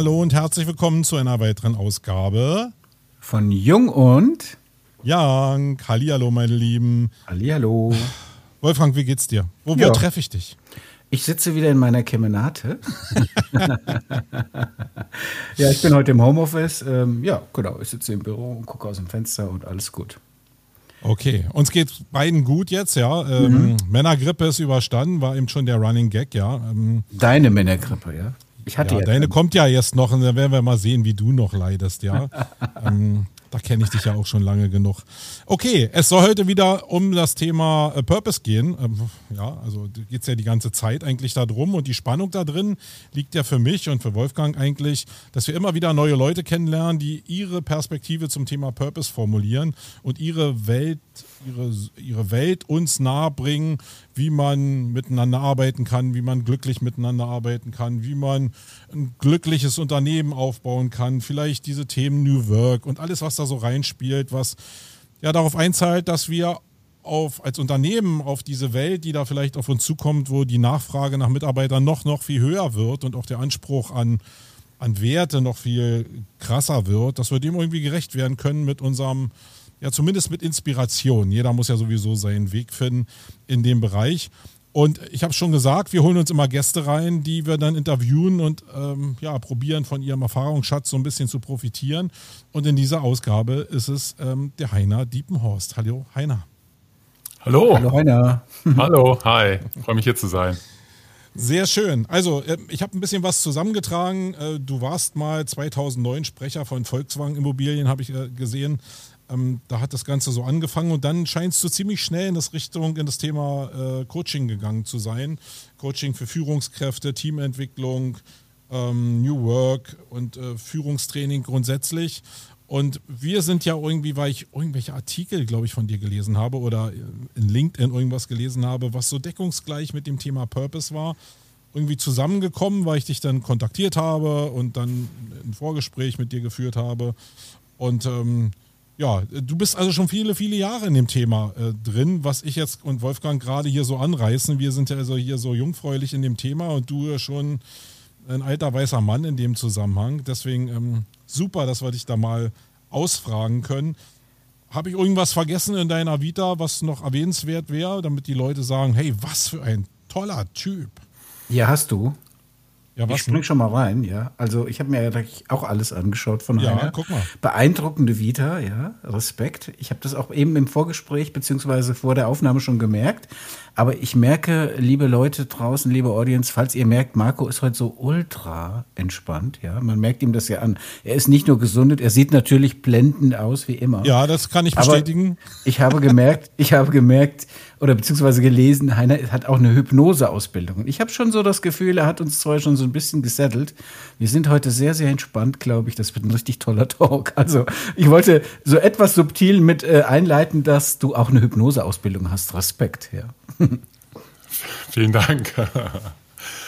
Hallo und herzlich willkommen zu einer weiteren Ausgabe von Jung und Young. Hallihallo, meine Lieben. Hallihallo. Wolfgang, wie geht's dir? Wo, wo treffe ich dich? Ich sitze wieder in meiner Kemenate. ja, ich bin heute im Homeoffice. Ähm, ja, genau. Ich sitze im Büro und gucke aus dem Fenster und alles gut. Okay, uns geht beiden gut jetzt, ja. Ähm, mhm. Männergrippe ist überstanden, war eben schon der Running Gag, ja. Ähm, Deine Männergrippe, ja. Ich hatte ja, ja deine kommt ja jetzt noch und dann werden wir mal sehen, wie du noch leidest, ja. ähm, da kenne ich dich ja auch schon lange genug. Okay, es soll heute wieder um das Thema äh, Purpose gehen. Ähm, ja, also geht es ja die ganze Zeit eigentlich darum und die Spannung da drin liegt ja für mich und für Wolfgang eigentlich, dass wir immer wieder neue Leute kennenlernen, die ihre Perspektive zum Thema Purpose formulieren und ihre Welt, ihre, ihre Welt uns nahebringen, wie man miteinander arbeiten kann, wie man glücklich miteinander arbeiten kann, wie man ein glückliches Unternehmen aufbauen kann, vielleicht diese Themen New Work und alles, was da so reinspielt, was ja darauf einzahlt, dass wir auf, als Unternehmen auf diese Welt, die da vielleicht auf uns zukommt, wo die Nachfrage nach Mitarbeitern noch, noch viel höher wird und auch der Anspruch an, an Werte noch viel krasser wird, dass wir dem irgendwie gerecht werden können mit unserem, ja zumindest mit Inspiration. Jeder muss ja sowieso seinen Weg finden in dem Bereich. Und ich habe schon gesagt, wir holen uns immer Gäste rein, die wir dann interviewen und ähm, ja, probieren von ihrem Erfahrungsschatz so ein bisschen zu profitieren. Und in dieser Ausgabe ist es ähm, der Heiner Diepenhorst. Hallo, Heiner. Hallo. Hallo, Heiner. Hallo, hi. Freue mich hier zu sein. Sehr schön. Also, äh, ich habe ein bisschen was zusammengetragen. Äh, du warst mal 2009 Sprecher von Volkswagen Immobilien, habe ich äh, gesehen. Ähm, da hat das Ganze so angefangen und dann scheinst du ziemlich schnell in das Richtung, in das Thema äh, Coaching gegangen zu sein. Coaching für Führungskräfte, Teamentwicklung, ähm, New Work und äh, Führungstraining grundsätzlich. Und wir sind ja irgendwie, weil ich irgendwelche Artikel, glaube ich, von dir gelesen habe oder in LinkedIn irgendwas gelesen habe, was so deckungsgleich mit dem Thema Purpose war, irgendwie zusammengekommen, weil ich dich dann kontaktiert habe und dann ein Vorgespräch mit dir geführt habe. Und ähm, ja, du bist also schon viele, viele Jahre in dem Thema äh, drin, was ich jetzt und Wolfgang gerade hier so anreißen. Wir sind ja also hier so jungfräulich in dem Thema und du schon ein alter weißer Mann in dem Zusammenhang. Deswegen ähm, super, dass wir dich da mal ausfragen können. Habe ich irgendwas vergessen in deiner Vita, was noch erwähnenswert wäre, damit die Leute sagen, hey, was für ein toller Typ. Ja, hast du. Ja, ich spring schon mal rein, ja. Also ich habe mir ja auch alles angeschaut von ja, guck mal. beeindruckende Vita, ja, Respekt. Ich habe das auch eben im Vorgespräch beziehungsweise vor der Aufnahme schon gemerkt. Aber ich merke, liebe Leute draußen, liebe Audience, falls ihr merkt, Marco ist heute so ultra entspannt, ja. Man merkt ihm das ja an. Er ist nicht nur gesundet, er sieht natürlich blendend aus wie immer. Ja, das kann ich bestätigen. Aber ich habe gemerkt, ich habe gemerkt, oder beziehungsweise gelesen, Heiner hat auch eine Hypnoseausbildung. Und ich habe schon so das Gefühl, er hat uns zwei schon so ein bisschen gesettelt. Wir sind heute sehr, sehr entspannt, glaube ich. Das wird ein richtig toller Talk. Also ich wollte so etwas subtil mit äh, einleiten, dass du auch eine Hypnoseausbildung hast. Respekt, ja. Vielen Dank.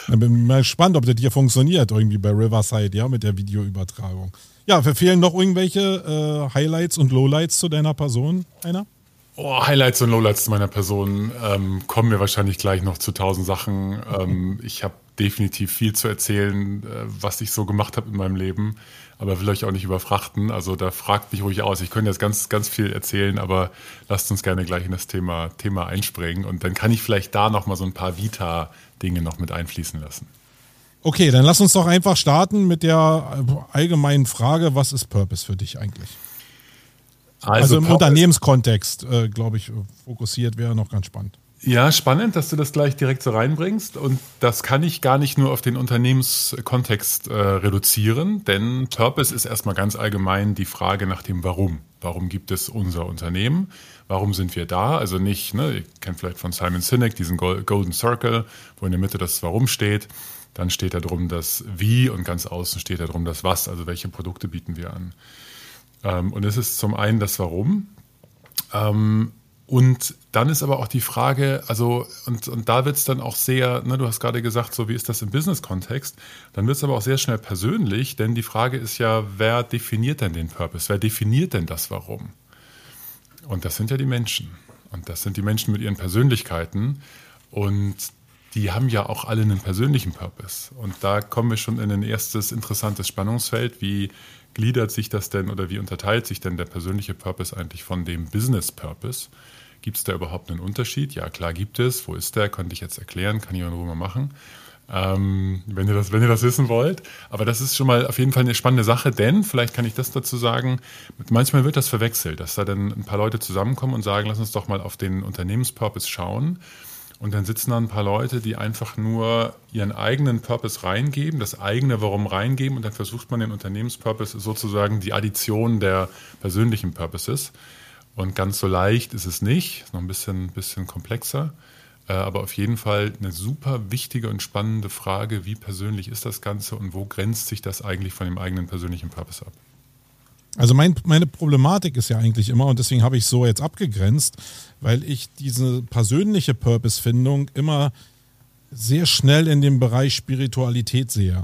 Ich bin mal gespannt, ob das hier funktioniert, irgendwie bei Riverside, ja, mit der Videoübertragung. Ja, fehlen noch irgendwelche äh, Highlights und Lowlights zu deiner Person, einer? Oh, Highlights und Lowlights meiner Person ähm, kommen mir wahrscheinlich gleich noch zu tausend Sachen. Ähm, ich habe definitiv viel zu erzählen, äh, was ich so gemacht habe in meinem Leben, aber will euch auch nicht überfrachten. Also da fragt mich ruhig aus. Ich könnte jetzt ganz, ganz viel erzählen, aber lasst uns gerne gleich in das Thema, Thema einspringen und dann kann ich vielleicht da noch mal so ein paar Vita-Dinge noch mit einfließen lassen. Okay, dann lass uns doch einfach starten mit der allgemeinen Frage, was ist Purpose für dich eigentlich? Also, also im Unternehmenskontext, äh, glaube ich, fokussiert wäre noch ganz spannend. Ja, spannend, dass du das gleich direkt so reinbringst. Und das kann ich gar nicht nur auf den Unternehmenskontext äh, reduzieren, denn Purpose ist erstmal ganz allgemein die Frage nach dem Warum. Warum gibt es unser Unternehmen? Warum sind wir da? Also nicht, ne, ihr kennt vielleicht von Simon Sinek diesen Golden Circle, wo in der Mitte das Warum steht. Dann steht da drum das Wie und ganz außen steht da drum das Was, also welche Produkte bieten wir an. Ähm, und es ist zum einen das Warum. Ähm, und dann ist aber auch die Frage, also, und, und da wird es dann auch sehr, ne, du hast gerade gesagt, so wie ist das im Business-Kontext, dann wird es aber auch sehr schnell persönlich, denn die Frage ist ja, wer definiert denn den Purpose? Wer definiert denn das Warum? Und das sind ja die Menschen. Und das sind die Menschen mit ihren Persönlichkeiten. Und die haben ja auch alle einen persönlichen Purpose. Und da kommen wir schon in ein erstes interessantes Spannungsfeld. Wie gliedert sich das denn oder wie unterteilt sich denn der persönliche Purpose eigentlich von dem Business Purpose? Gibt es da überhaupt einen Unterschied? Ja, klar gibt es. Wo ist der? Könnte ich jetzt erklären, kann ich in Ruhe mal machen. Ähm, wenn, ihr das, wenn ihr das wissen wollt. Aber das ist schon mal auf jeden Fall eine spannende Sache, denn vielleicht kann ich das dazu sagen, manchmal wird das verwechselt, dass da dann ein paar Leute zusammenkommen und sagen, lass uns doch mal auf den Unternehmenspurpose schauen. Und dann sitzen da ein paar Leute, die einfach nur ihren eigenen Purpose reingeben, das eigene Warum reingeben und dann versucht man den Unternehmenspurpose sozusagen die Addition der persönlichen Purposes. Und ganz so leicht ist es nicht, ist noch ein bisschen, bisschen komplexer. Äh, aber auf jeden Fall eine super wichtige und spannende Frage, wie persönlich ist das Ganze und wo grenzt sich das eigentlich von dem eigenen persönlichen Purpose ab? Also mein, meine Problematik ist ja eigentlich immer, und deswegen habe ich so jetzt abgegrenzt, weil ich diese persönliche Purpose-Findung immer sehr schnell in dem Bereich Spiritualität sehe.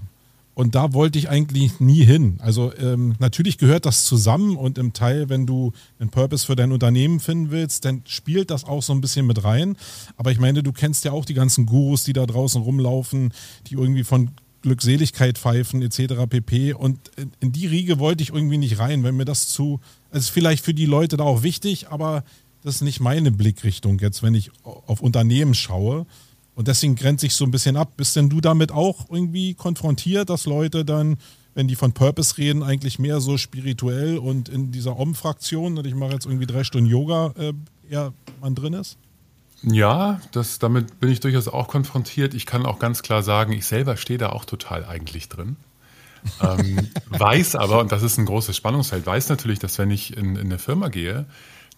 Und da wollte ich eigentlich nie hin. Also ähm, natürlich gehört das zusammen und im Teil, wenn du einen Purpose für dein Unternehmen finden willst, dann spielt das auch so ein bisschen mit rein. Aber ich meine, du kennst ja auch die ganzen Gurus, die da draußen rumlaufen, die irgendwie von Glückseligkeit pfeifen etc. pp. Und in die Riege wollte ich irgendwie nicht rein, wenn mir das zu, also ist vielleicht für die Leute da auch wichtig, aber das ist nicht meine Blickrichtung jetzt, wenn ich auf Unternehmen schaue. Und deswegen grenzt sich so ein bisschen ab. Bist denn du damit auch irgendwie konfrontiert, dass Leute dann, wenn die von Purpose reden, eigentlich mehr so spirituell und in dieser Om-Fraktion, und ich mache jetzt irgendwie drei Stunden Yoga, äh, eher man drin ist? Ja, das, damit bin ich durchaus auch konfrontiert. Ich kann auch ganz klar sagen, ich selber stehe da auch total eigentlich drin. ähm, weiß aber, und das ist ein großes Spannungsfeld, weiß natürlich, dass wenn ich in, in eine Firma gehe,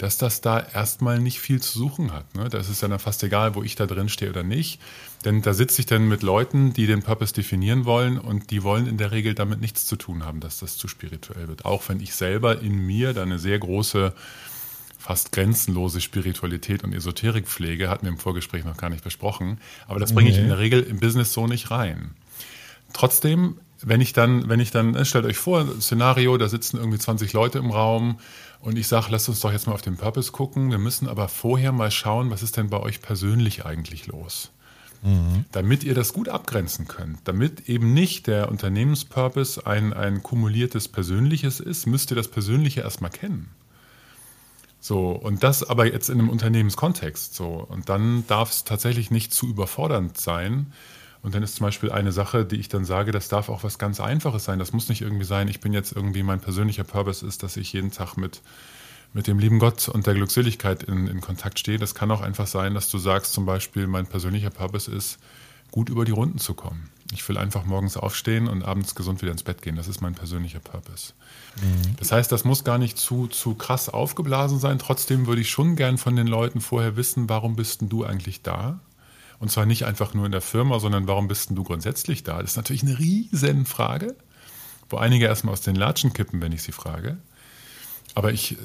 dass das da erstmal nicht viel zu suchen hat. Ne? Das ist ja dann fast egal, wo ich da drin stehe oder nicht. Denn da sitze ich dann mit Leuten, die den Purpose definieren wollen und die wollen in der Regel damit nichts zu tun haben, dass das zu spirituell wird. Auch wenn ich selber in mir da eine sehr große fast grenzenlose Spiritualität und Esoterik pflege, hatten wir im Vorgespräch noch gar nicht besprochen. Aber das bringe ich in der Regel im Business so nicht rein. Trotzdem, wenn ich dann, wenn ich dann, äh, stellt euch vor, ein Szenario, da sitzen irgendwie 20 Leute im Raum und ich sage, lasst uns doch jetzt mal auf den Purpose gucken. Wir müssen aber vorher mal schauen, was ist denn bei euch persönlich eigentlich los? Mhm. Damit ihr das gut abgrenzen könnt, damit eben nicht der Unternehmenspurpose ein, ein kumuliertes Persönliches ist, müsst ihr das Persönliche erstmal kennen. So, und das aber jetzt in einem Unternehmenskontext. So, und dann darf es tatsächlich nicht zu überfordernd sein. Und dann ist zum Beispiel eine Sache, die ich dann sage, das darf auch was ganz Einfaches sein. Das muss nicht irgendwie sein, ich bin jetzt irgendwie, mein persönlicher Purpose ist, dass ich jeden Tag mit, mit dem lieben Gott und der Glückseligkeit in, in Kontakt stehe. Das kann auch einfach sein, dass du sagst, zum Beispiel, mein persönlicher Purpose ist, gut über die Runden zu kommen. Ich will einfach morgens aufstehen und abends gesund wieder ins Bett gehen. Das ist mein persönlicher Purpose. Mhm. Das heißt, das muss gar nicht zu, zu krass aufgeblasen sein. Trotzdem würde ich schon gern von den Leuten vorher wissen, warum bist denn du eigentlich da? Und zwar nicht einfach nur in der Firma, sondern warum bist denn du grundsätzlich da? Das ist natürlich eine riesen Frage, wo einige erstmal aus den Latschen kippen, wenn ich sie frage. Aber ich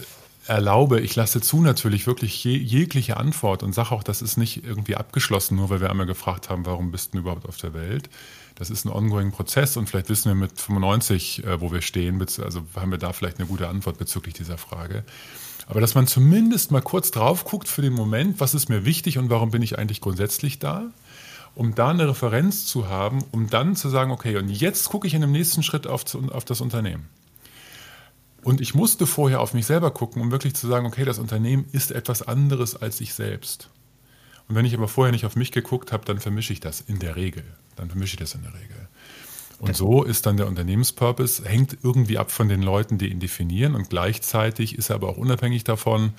erlaube, ich lasse zu natürlich wirklich je, jegliche Antwort und sage auch, das ist nicht irgendwie abgeschlossen, nur weil wir einmal gefragt haben, warum bist du überhaupt auf der Welt. Das ist ein ongoing Prozess und vielleicht wissen wir mit 95, äh, wo wir stehen, also haben wir da vielleicht eine gute Antwort bezüglich dieser Frage. Aber dass man zumindest mal kurz drauf guckt für den Moment, was ist mir wichtig und warum bin ich eigentlich grundsätzlich da, um da eine Referenz zu haben, um dann zu sagen, okay, und jetzt gucke ich in dem nächsten Schritt auf, auf das Unternehmen. Und ich musste vorher auf mich selber gucken, um wirklich zu sagen, okay, das Unternehmen ist etwas anderes als ich selbst. Und wenn ich aber vorher nicht auf mich geguckt habe, dann vermische ich das in der Regel. Dann vermische ich das in der Regel. Und so ist dann der Unternehmenspurpose, hängt irgendwie ab von den Leuten, die ihn definieren und gleichzeitig ist er aber auch unabhängig davon.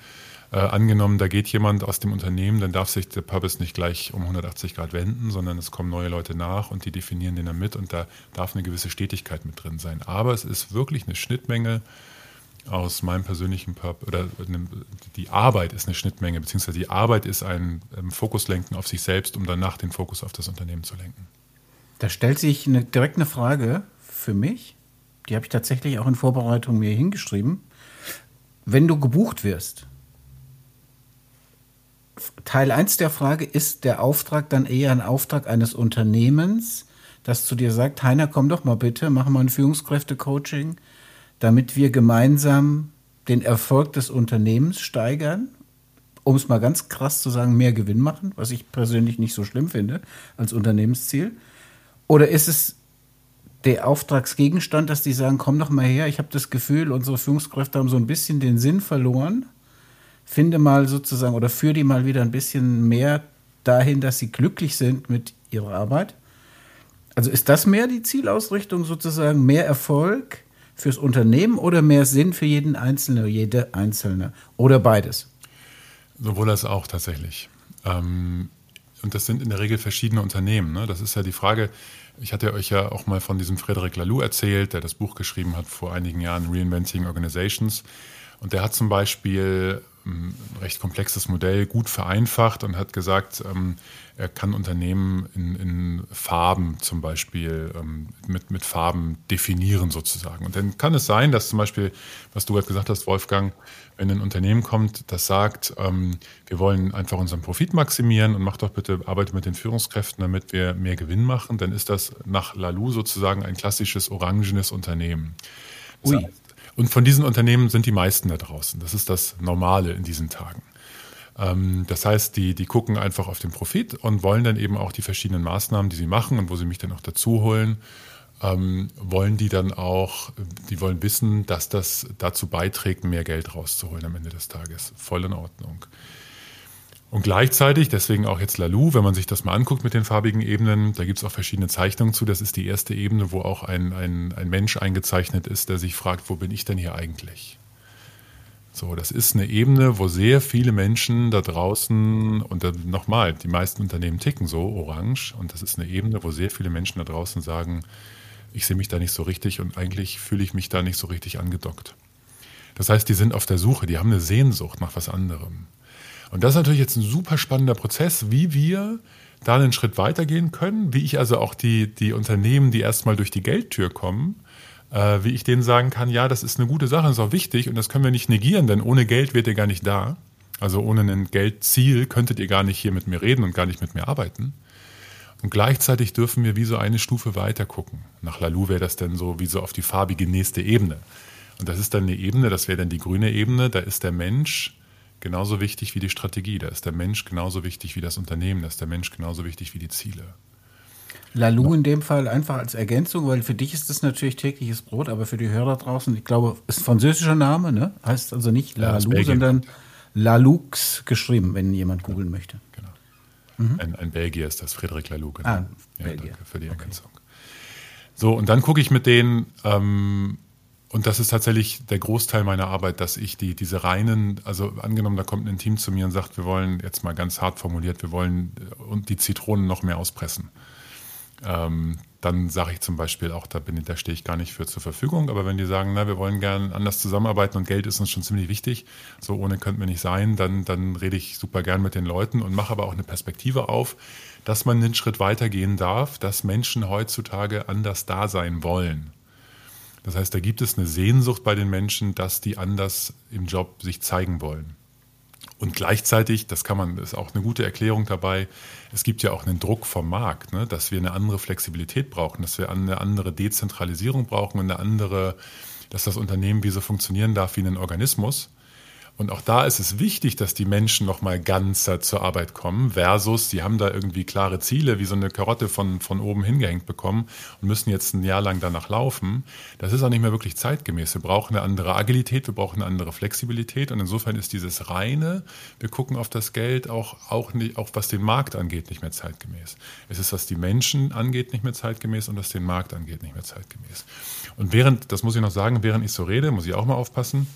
Äh, angenommen, da geht jemand aus dem Unternehmen, dann darf sich der Purpose nicht gleich um 180 Grad wenden, sondern es kommen neue Leute nach und die definieren den dann mit und da darf eine gewisse Stetigkeit mit drin sein. Aber es ist wirklich eine Schnittmenge aus meinem persönlichen Purpose, oder die Arbeit ist eine Schnittmenge, beziehungsweise die Arbeit ist ein ähm, Fokuslenken auf sich selbst, um danach den Fokus auf das Unternehmen zu lenken. Da stellt sich eine, direkt eine Frage für mich, die habe ich tatsächlich auch in Vorbereitung mir hingeschrieben. Wenn du gebucht wirst, Teil 1 der Frage, ist der Auftrag dann eher ein Auftrag eines Unternehmens, das zu dir sagt, Heiner, komm doch mal bitte, mach mal ein Führungskräfte-Coaching damit wir gemeinsam den Erfolg des Unternehmens steigern? um es mal ganz krass zu sagen, mehr Gewinn machen, was ich persönlich nicht so schlimm finde als Unternehmensziel? Oder ist es der Auftragsgegenstand, dass die sagen, komm doch mal her, ich habe das Gefühl, unsere Führungskräfte haben so ein bisschen den Sinn verloren. Finde mal sozusagen oder führe die mal wieder ein bisschen mehr dahin, dass sie glücklich sind mit ihrer Arbeit. Also ist das mehr die Zielausrichtung sozusagen, mehr Erfolg fürs Unternehmen oder mehr Sinn für jeden Einzelnen, jede Einzelne oder beides? Sowohl als auch tatsächlich. Ähm, und das sind in der Regel verschiedene Unternehmen. Ne? Das ist ja die Frage, ich hatte euch ja auch mal von diesem Frederic Laloux erzählt, der das Buch geschrieben hat vor einigen Jahren, Reinventing Organizations. Und der hat zum Beispiel ein recht komplexes Modell gut vereinfacht und hat gesagt, ähm, er kann Unternehmen in, in Farben zum Beispiel ähm, mit, mit Farben definieren sozusagen. Und dann kann es sein, dass zum Beispiel, was du gerade gesagt hast, Wolfgang, wenn ein Unternehmen kommt, das sagt, ähm, wir wollen einfach unseren Profit maximieren und macht doch bitte, arbeitet mit den Führungskräften, damit wir mehr Gewinn machen, dann ist das nach Lalou sozusagen ein klassisches orangenes Unternehmen. Ui. Und von diesen Unternehmen sind die meisten da draußen. Das ist das Normale in diesen Tagen. Ähm, das heißt, die, die gucken einfach auf den Profit und wollen dann eben auch die verschiedenen Maßnahmen, die sie machen und wo sie mich dann auch dazu holen, ähm, wollen die dann auch, die wollen wissen, dass das dazu beiträgt, mehr Geld rauszuholen am Ende des Tages. Voll in Ordnung. Und gleichzeitig, deswegen auch jetzt Lalou, wenn man sich das mal anguckt mit den farbigen Ebenen, da gibt es auch verschiedene Zeichnungen zu. Das ist die erste Ebene, wo auch ein, ein, ein Mensch eingezeichnet ist, der sich fragt, wo bin ich denn hier eigentlich? So, das ist eine Ebene, wo sehr viele Menschen da draußen, und nochmal, die meisten Unternehmen ticken so, orange, und das ist eine Ebene, wo sehr viele Menschen da draußen sagen, ich sehe mich da nicht so richtig und eigentlich fühle ich mich da nicht so richtig angedockt. Das heißt, die sind auf der Suche, die haben eine Sehnsucht nach was anderem. Und das ist natürlich jetzt ein super spannender Prozess, wie wir da einen Schritt weitergehen können, wie ich also auch die, die Unternehmen, die erstmal durch die Geldtür kommen, äh, wie ich denen sagen kann, ja, das ist eine gute Sache, das ist auch wichtig und das können wir nicht negieren, denn ohne Geld wird ihr gar nicht da. Also ohne ein Geldziel könntet ihr gar nicht hier mit mir reden und gar nicht mit mir arbeiten. Und gleichzeitig dürfen wir wie so eine Stufe weiter gucken. Nach Lalou wäre das dann so wie so auf die farbige nächste Ebene. Und das ist dann eine Ebene, das wäre dann die grüne Ebene, da ist der Mensch genauso wichtig wie die Strategie, da ist der Mensch genauso wichtig wie das Unternehmen, da ist der Mensch genauso wichtig wie die Ziele. Lalou in dem Fall einfach als Ergänzung, weil für dich ist das natürlich tägliches Brot, aber für die Hörer draußen, ich glaube, ist ein französischer Name, ne? Heißt also nicht Lalou, ja, sondern Lalux geschrieben, wenn jemand googeln möchte. Genau. Mhm. Ein, ein, Belgier ist das, Friedrich Lalou. Genau. Ah, ja, Belgier. danke für die Ergänzung. Okay. So, und dann gucke ich mit denen, ähm, und das ist tatsächlich der Großteil meiner Arbeit, dass ich die, diese reinen, also angenommen, da kommt ein Team zu mir und sagt, wir wollen jetzt mal ganz hart formuliert, wir wollen äh, und die Zitronen noch mehr auspressen. Ähm, dann sage ich zum Beispiel auch, da, bin, da stehe ich gar nicht für zur Verfügung. Aber wenn die sagen, na, wir wollen gerne anders zusammenarbeiten und Geld ist uns schon ziemlich wichtig, so ohne könnten wir nicht sein, dann, dann rede ich super gern mit den Leuten und mache aber auch eine Perspektive auf, dass man einen Schritt weiter gehen darf, dass Menschen heutzutage anders da sein wollen. Das heißt, da gibt es eine Sehnsucht bei den Menschen, dass die anders im Job sich zeigen wollen. Und gleichzeitig, das kann man, ist auch eine gute Erklärung dabei, es gibt ja auch einen Druck vom Markt, ne, dass wir eine andere Flexibilität brauchen, dass wir eine andere Dezentralisierung brauchen und eine andere, dass das Unternehmen wie so funktionieren darf wie ein Organismus. Und auch da ist es wichtig, dass die Menschen nochmal ganzer zur Arbeit kommen, versus sie haben da irgendwie klare Ziele, wie so eine Karotte von, von oben hingehängt bekommen und müssen jetzt ein Jahr lang danach laufen. Das ist auch nicht mehr wirklich zeitgemäß. Wir brauchen eine andere Agilität, wir brauchen eine andere Flexibilität und insofern ist dieses reine, wir gucken auf das Geld auch, auch, nicht, auch was den Markt angeht, nicht mehr zeitgemäß. Es ist, was die Menschen angeht, nicht mehr zeitgemäß und was den Markt angeht, nicht mehr zeitgemäß. Und während, das muss ich noch sagen, während ich so rede, muss ich auch mal aufpassen,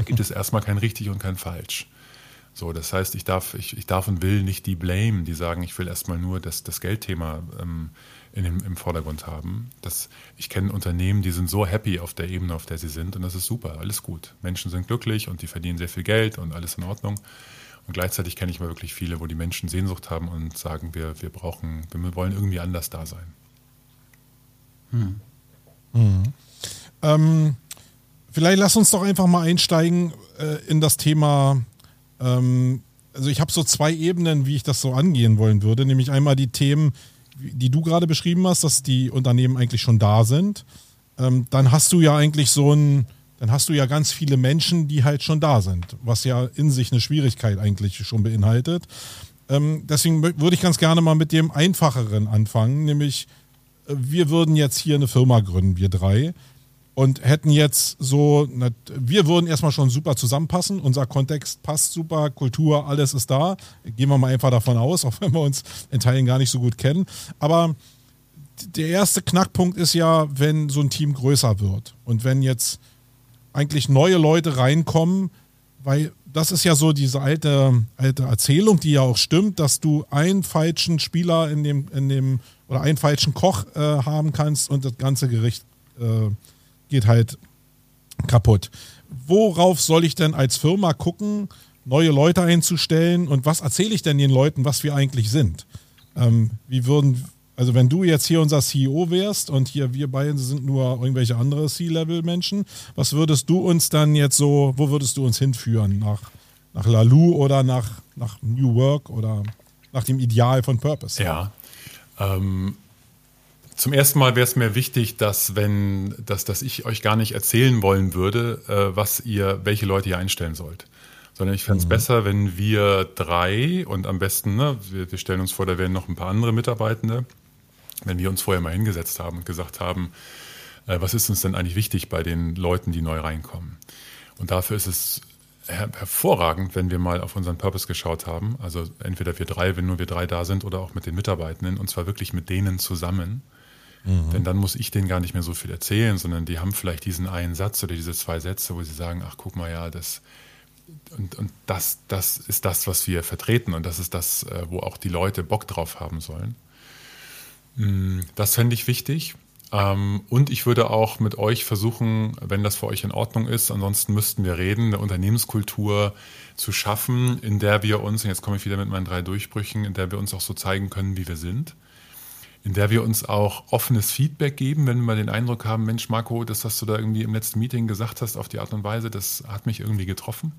da gibt es erstmal kein richtig und kein falsch. So, das heißt, ich darf, ich, ich darf und will nicht die blame, die sagen, ich will erstmal nur das, das Geldthema ähm, in im Vordergrund haben. Das, ich kenne Unternehmen, die sind so happy auf der Ebene, auf der sie sind, und das ist super, alles gut. Menschen sind glücklich und die verdienen sehr viel Geld und alles in Ordnung. Und gleichzeitig kenne ich mal wirklich viele, wo die Menschen Sehnsucht haben und sagen, wir, wir brauchen, wir wollen irgendwie anders da sein. Hm. Mhm. Ähm, Vielleicht lass uns doch einfach mal einsteigen äh, in das Thema. Ähm, also ich habe so zwei Ebenen, wie ich das so angehen wollen würde. Nämlich einmal die Themen, die du gerade beschrieben hast, dass die Unternehmen eigentlich schon da sind. Ähm, dann hast du ja eigentlich so ein, dann hast du ja ganz viele Menschen, die halt schon da sind, was ja in sich eine Schwierigkeit eigentlich schon beinhaltet. Ähm, deswegen würde ich ganz gerne mal mit dem Einfacheren anfangen, nämlich äh, wir würden jetzt hier eine Firma gründen, wir drei, und hätten jetzt so, wir würden erstmal schon super zusammenpassen, unser Kontext passt super, Kultur, alles ist da, gehen wir mal einfach davon aus, auch wenn wir uns in Teilen gar nicht so gut kennen. Aber der erste Knackpunkt ist ja, wenn so ein Team größer wird und wenn jetzt eigentlich neue Leute reinkommen, weil das ist ja so diese alte, alte Erzählung, die ja auch stimmt, dass du einen falschen Spieler in dem, in dem oder einen falschen Koch äh, haben kannst und das ganze Gericht äh, geht halt kaputt. Worauf soll ich denn als Firma gucken, neue Leute einzustellen und was erzähle ich denn den Leuten, was wir eigentlich sind? Ähm, wie würden, also wenn du jetzt hier unser CEO wärst und hier wir beide sind nur irgendwelche andere C-Level-Menschen, was würdest du uns dann jetzt so, wo würdest du uns hinführen? Nach, nach Lalu oder nach, nach New Work oder nach dem Ideal von Purpose? Ja. Ähm, zum ersten Mal wäre es mir wichtig, dass wenn, dass, dass ich euch gar nicht erzählen wollen würde, äh, was ihr, welche Leute ihr einstellen sollt sondern ich fände es mhm. besser, wenn wir drei und am besten, ne, wir, wir, stellen uns vor, da wären noch ein paar andere Mitarbeitende, wenn wir uns vorher mal hingesetzt haben und gesagt haben, äh, was ist uns denn eigentlich wichtig bei den Leuten, die neu reinkommen? Und dafür ist es her hervorragend, wenn wir mal auf unseren Purpose geschaut haben. Also entweder wir drei, wenn nur wir drei da sind, oder auch mit den Mitarbeitenden, und zwar wirklich mit denen zusammen. Mhm. Denn dann muss ich denen gar nicht mehr so viel erzählen, sondern die haben vielleicht diesen einen Satz oder diese zwei Sätze, wo sie sagen, ach guck mal, ja, das, und, und das, das ist das, was wir vertreten und das ist das, äh, wo auch die Leute Bock drauf haben sollen. Mm, das fände ich wichtig. Ähm, und ich würde auch mit euch versuchen, wenn das für euch in Ordnung ist, ansonsten müssten wir reden, eine Unternehmenskultur zu schaffen, in der wir uns, und jetzt komme ich wieder mit meinen drei Durchbrüchen, in der wir uns auch so zeigen können, wie wir sind. In der wir uns auch offenes Feedback geben, wenn wir den Eindruck haben, Mensch, Marco, das, was du da irgendwie im letzten Meeting gesagt hast, auf die Art und Weise, das hat mich irgendwie getroffen.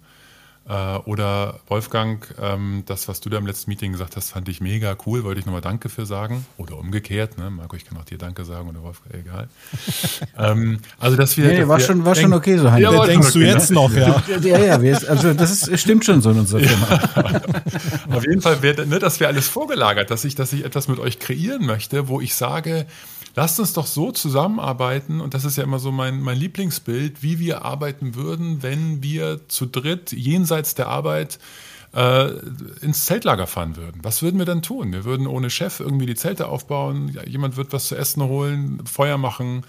Äh, oder Wolfgang, ähm, das, was du da im letzten Meeting gesagt hast, fand ich mega cool, wollte ich nochmal Danke für sagen. Oder umgekehrt, ne? Marco, ich kann auch dir Danke sagen oder Wolfgang, egal. ähm, also, dass wir. Nee, dass war, wir schon, war schon okay so, Heinz. Ja, denkst okay, du jetzt ne? noch, ja. ja, ja, wir, also das ist, stimmt schon so in unserer Firma. Auf jeden Fall, wär, ne, das wäre alles vorgelagert, dass ich, dass ich etwas mit euch kreieren möchte, wo ich sage, lasst uns doch so zusammenarbeiten, und das ist ja immer so mein, mein Lieblingsbild, wie wir arbeiten würden, wenn wir zu dritt jenseits der Arbeit äh, ins Zeltlager fahren würden. Was würden wir dann tun? Wir würden ohne Chef irgendwie die Zelte aufbauen, jemand wird was zu essen holen, Feuer machen.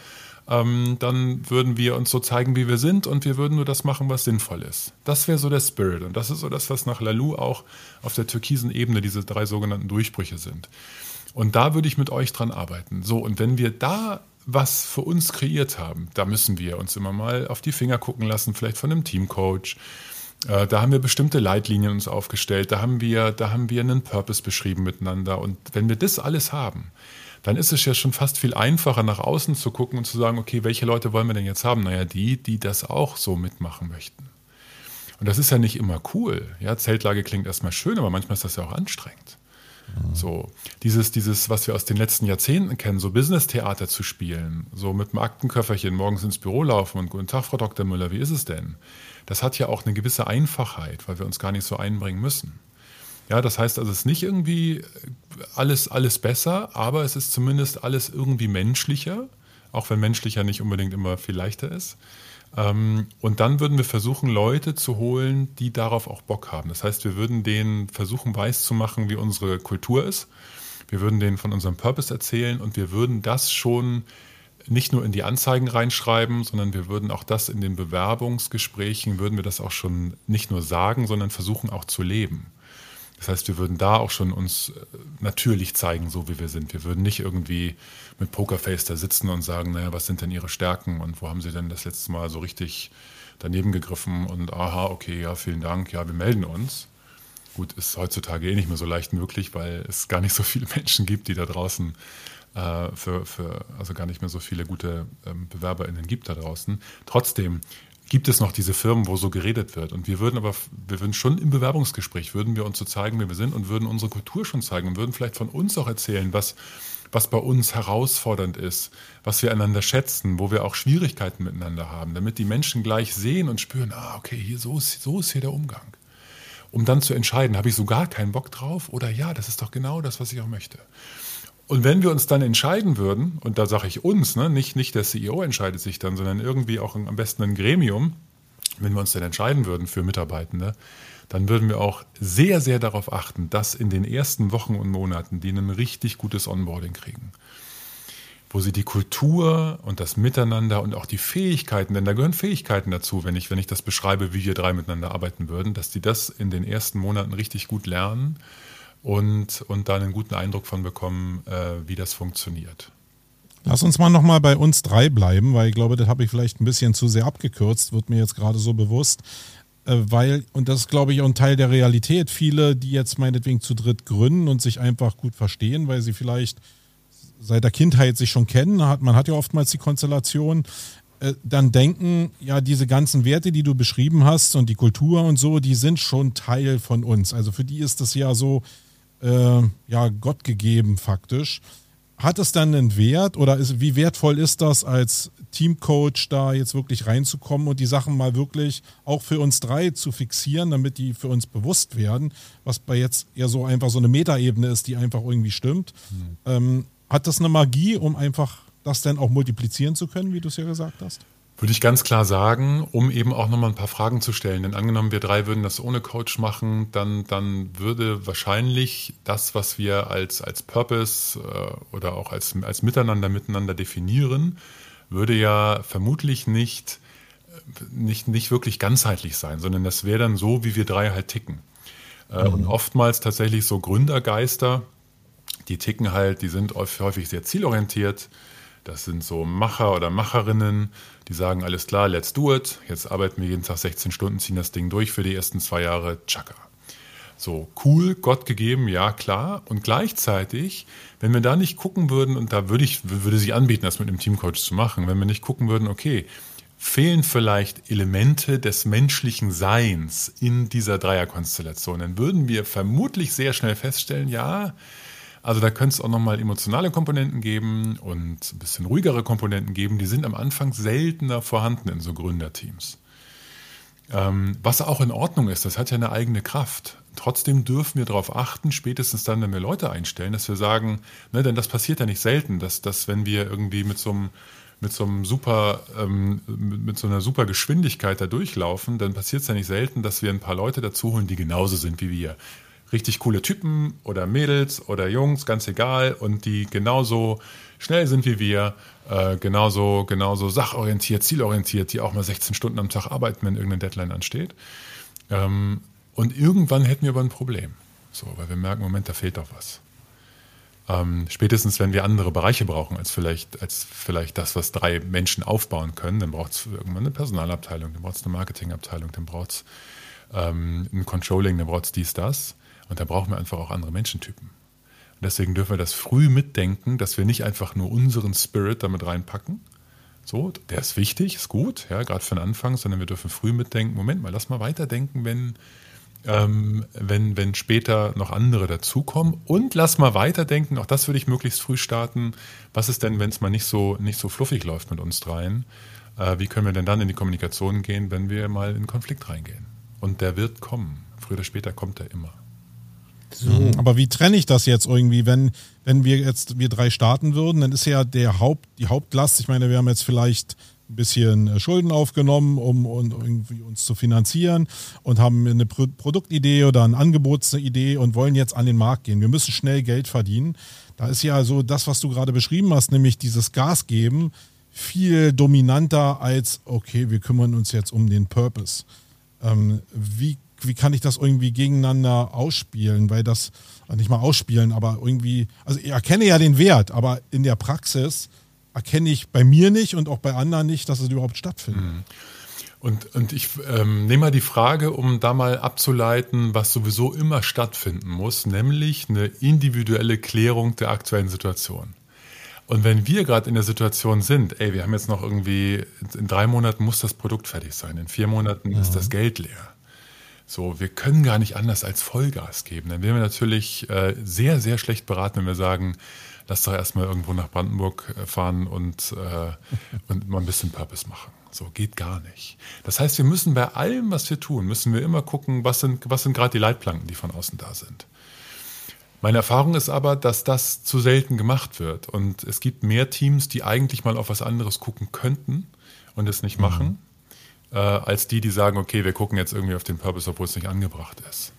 Ähm, dann würden wir uns so zeigen, wie wir sind und wir würden nur das machen, was sinnvoll ist. Das wäre so der Spirit und das ist so das, was nach Lalou auch auf der türkisen Ebene diese drei sogenannten Durchbrüche sind. Und da würde ich mit euch dran arbeiten. So, und wenn wir da was für uns kreiert haben, da müssen wir uns immer mal auf die Finger gucken lassen, vielleicht von einem Teamcoach. Äh, da haben wir bestimmte Leitlinien uns aufgestellt, da haben wir, da haben wir einen Purpose beschrieben miteinander. Und wenn wir das alles haben, dann ist es ja schon fast viel einfacher, nach außen zu gucken und zu sagen, okay, welche Leute wollen wir denn jetzt haben? Naja, die, die das auch so mitmachen möchten. Und das ist ja nicht immer cool. Ja, Zeltlage klingt erstmal schön, aber manchmal ist das ja auch anstrengend. So, dieses, dieses, was wir aus den letzten Jahrzehnten kennen, so Business-Theater zu spielen, so mit einem Aktenköfferchen morgens ins Büro laufen und guten Tag, Frau Dr. Müller, wie ist es denn? Das hat ja auch eine gewisse Einfachheit, weil wir uns gar nicht so einbringen müssen. Ja, das heißt also, es ist nicht irgendwie alles, alles besser, aber es ist zumindest alles irgendwie menschlicher, auch wenn menschlicher nicht unbedingt immer viel leichter ist. Ähm, und dann würden wir versuchen, Leute zu holen, die darauf auch Bock haben. Das heißt, wir würden denen versuchen, weiß zu machen, wie unsere Kultur ist. Wir würden denen von unserem Purpose erzählen und wir würden das schon nicht nur in die Anzeigen reinschreiben, sondern wir würden auch das in den Bewerbungsgesprächen, würden wir das auch schon nicht nur sagen, sondern versuchen auch zu leben. Das heißt, wir würden da auch schon uns äh, natürlich zeigen, so wie wir sind. Wir würden nicht irgendwie mit Pokerface da sitzen und sagen, naja, was sind denn Ihre Stärken und wo haben Sie denn das letzte Mal so richtig daneben gegriffen und aha, okay, ja, vielen Dank, ja, wir melden uns. Gut, ist heutzutage eh nicht mehr so leicht möglich, weil es gar nicht so viele Menschen gibt, die da draußen äh, für, für, also gar nicht mehr so viele gute ähm, BewerberInnen gibt da draußen. Trotzdem gibt es noch diese Firmen, wo so geredet wird. Und wir würden aber, wir würden schon im Bewerbungsgespräch, würden wir uns so zeigen, wie wir sind und würden unsere Kultur schon zeigen und würden vielleicht von uns auch erzählen, was, was bei uns herausfordernd ist, was wir einander schätzen, wo wir auch Schwierigkeiten miteinander haben, damit die Menschen gleich sehen und spüren, ah, okay, hier, so ist, so ist hier der Umgang. Um dann zu entscheiden, habe ich so gar keinen Bock drauf oder ja, das ist doch genau das, was ich auch möchte. Und wenn wir uns dann entscheiden würden, und da sage ich uns, ne, nicht, nicht der CEO entscheidet sich dann, sondern irgendwie auch am besten ein Gremium, wenn wir uns dann entscheiden würden für Mitarbeitende, dann würden wir auch sehr, sehr darauf achten, dass in den ersten Wochen und Monaten die ein richtig gutes Onboarding kriegen. Wo sie die Kultur und das Miteinander und auch die Fähigkeiten, denn da gehören Fähigkeiten dazu, wenn ich, wenn ich das beschreibe, wie wir drei miteinander arbeiten würden, dass die das in den ersten Monaten richtig gut lernen und, und da einen guten Eindruck von bekommen, äh, wie das funktioniert. Lass uns mal nochmal bei uns drei bleiben, weil ich glaube, das habe ich vielleicht ein bisschen zu sehr abgekürzt, wird mir jetzt gerade so bewusst. Äh, weil, und das ist, glaube ich, auch ein Teil der Realität, viele, die jetzt meinetwegen zu dritt gründen und sich einfach gut verstehen, weil sie vielleicht seit der Kindheit sich schon kennen, hat, man hat ja oftmals die Konstellation, äh, dann denken, ja, diese ganzen Werte, die du beschrieben hast und die Kultur und so, die sind schon Teil von uns. Also für die ist das ja so, äh, ja, Gott gegeben faktisch hat es dann einen Wert oder ist, wie wertvoll ist das als Teamcoach da jetzt wirklich reinzukommen und die Sachen mal wirklich auch für uns drei zu fixieren, damit die für uns bewusst werden, was bei jetzt eher so einfach so eine Metaebene ist, die einfach irgendwie stimmt. Mhm. Ähm, hat das eine Magie, um einfach das dann auch multiplizieren zu können, wie du es ja gesagt hast? Würde ich ganz klar sagen, um eben auch nochmal ein paar Fragen zu stellen. Denn angenommen, wir drei würden das ohne Coach machen, dann, dann würde wahrscheinlich das, was wir als, als Purpose äh, oder auch als, als Miteinander miteinander definieren, würde ja vermutlich nicht, nicht, nicht wirklich ganzheitlich sein, sondern das wäre dann so, wie wir drei halt ticken. Äh, mhm. Und oftmals tatsächlich so Gründergeister, die ticken halt, die sind häufig sehr zielorientiert. Das sind so Macher oder Macherinnen, die sagen, alles klar, let's do it. Jetzt arbeiten wir jeden Tag 16 Stunden, ziehen das Ding durch für die ersten zwei Jahre. Chaka. So, cool, Gott gegeben, ja, klar. Und gleichzeitig, wenn wir da nicht gucken würden, und da würde ich, würde sich anbieten, das mit einem Teamcoach zu machen, wenn wir nicht gucken würden, okay, fehlen vielleicht Elemente des menschlichen Seins in dieser Dreierkonstellation, dann würden wir vermutlich sehr schnell feststellen, ja, also da könnte es auch nochmal emotionale Komponenten geben und ein bisschen ruhigere Komponenten geben. Die sind am Anfang seltener vorhanden in so Gründerteams. Ähm, was auch in Ordnung ist, das hat ja eine eigene Kraft. Trotzdem dürfen wir darauf achten, spätestens dann, wenn wir Leute einstellen, dass wir sagen, ne, denn das passiert ja nicht selten, dass, dass wenn wir irgendwie mit so einem mit so einem super, ähm, mit so einer super Geschwindigkeit da durchlaufen, dann passiert es ja nicht selten, dass wir ein paar Leute dazu holen, die genauso sind wie wir richtig coole Typen oder Mädels oder Jungs, ganz egal, und die genauso schnell sind wie wir, äh, genauso, genauso sachorientiert, zielorientiert, die auch mal 16 Stunden am Tag arbeiten, wenn irgendeine Deadline ansteht. Ähm, und irgendwann hätten wir aber ein Problem. So, weil wir merken, Moment, da fehlt doch was. Ähm, spätestens, wenn wir andere Bereiche brauchen, als vielleicht, als vielleicht das, was drei Menschen aufbauen können, dann braucht es irgendwann eine Personalabteilung, dann braucht es eine Marketingabteilung, dann braucht es ähm, ein Controlling, dann braucht es dies, das. Und da brauchen wir einfach auch andere Menschentypen. Und deswegen dürfen wir das früh mitdenken, dass wir nicht einfach nur unseren Spirit damit reinpacken. So, der ist wichtig, ist gut, ja, gerade für den Anfang, sondern wir dürfen früh mitdenken, Moment mal, lass mal weiterdenken, wenn, ähm, wenn, wenn später noch andere dazukommen. Und lass mal weiterdenken, auch das würde ich möglichst früh starten. Was ist denn, wenn es mal nicht so, nicht so fluffig läuft mit uns dreien? Äh, wie können wir denn dann in die Kommunikation gehen, wenn wir mal in Konflikt reingehen? Und der wird kommen. Früher oder später kommt er immer. So. Mhm. Aber wie trenne ich das jetzt irgendwie, wenn, wenn wir jetzt wir drei starten würden, dann ist ja der Haupt, die Hauptlast, ich meine, wir haben jetzt vielleicht ein bisschen äh, Schulden aufgenommen, um, um uns zu finanzieren und haben eine Produktidee oder eine Angebotsidee und wollen jetzt an den Markt gehen. Wir müssen schnell Geld verdienen. Da ist ja so das, was du gerade beschrieben hast, nämlich dieses Gas geben, viel dominanter als, okay, wir kümmern uns jetzt um den Purpose. Ähm, wie wie kann ich das irgendwie gegeneinander ausspielen, weil das, äh, nicht mal ausspielen, aber irgendwie, also ich erkenne ja den Wert, aber in der Praxis erkenne ich bei mir nicht und auch bei anderen nicht, dass es überhaupt stattfindet. Mhm. Und, und ich ähm, nehme mal die Frage, um da mal abzuleiten, was sowieso immer stattfinden muss, nämlich eine individuelle Klärung der aktuellen Situation. Und wenn wir gerade in der Situation sind, ey, wir haben jetzt noch irgendwie, in drei Monaten muss das Produkt fertig sein, in vier Monaten ja. ist das Geld leer so, wir können gar nicht anders als Vollgas geben. Dann wären wir natürlich äh, sehr, sehr schlecht beraten, wenn wir sagen, lass doch erstmal irgendwo nach Brandenburg äh, fahren und, äh, und mal ein bisschen Purpose machen. So geht gar nicht. Das heißt, wir müssen bei allem, was wir tun, müssen wir immer gucken, was sind, was sind gerade die Leitplanken, die von außen da sind. Meine Erfahrung ist aber, dass das zu selten gemacht wird. Und es gibt mehr Teams, die eigentlich mal auf was anderes gucken könnten und es nicht mhm. machen, äh, als die, die sagen, okay, wir gucken jetzt irgendwie auf den Purpose, obwohl es nicht angebracht ist.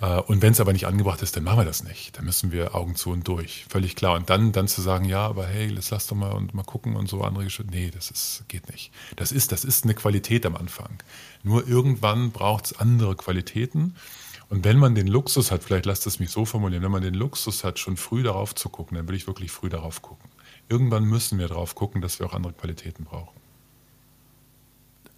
Äh, und wenn es aber nicht angebracht ist, dann machen wir das nicht. Dann müssen wir Augen zu und durch. Völlig klar. Und dann, dann zu sagen, ja, aber hey, lass, doch mal und mal gucken und so andere Geschichten. Nee, das ist, geht nicht. Das ist, das ist eine Qualität am Anfang. Nur irgendwann braucht es andere Qualitäten. Und wenn man den Luxus hat, vielleicht lasst es mich so formulieren, wenn man den Luxus hat, schon früh darauf zu gucken, dann will ich wirklich früh darauf gucken. Irgendwann müssen wir darauf gucken, dass wir auch andere Qualitäten brauchen.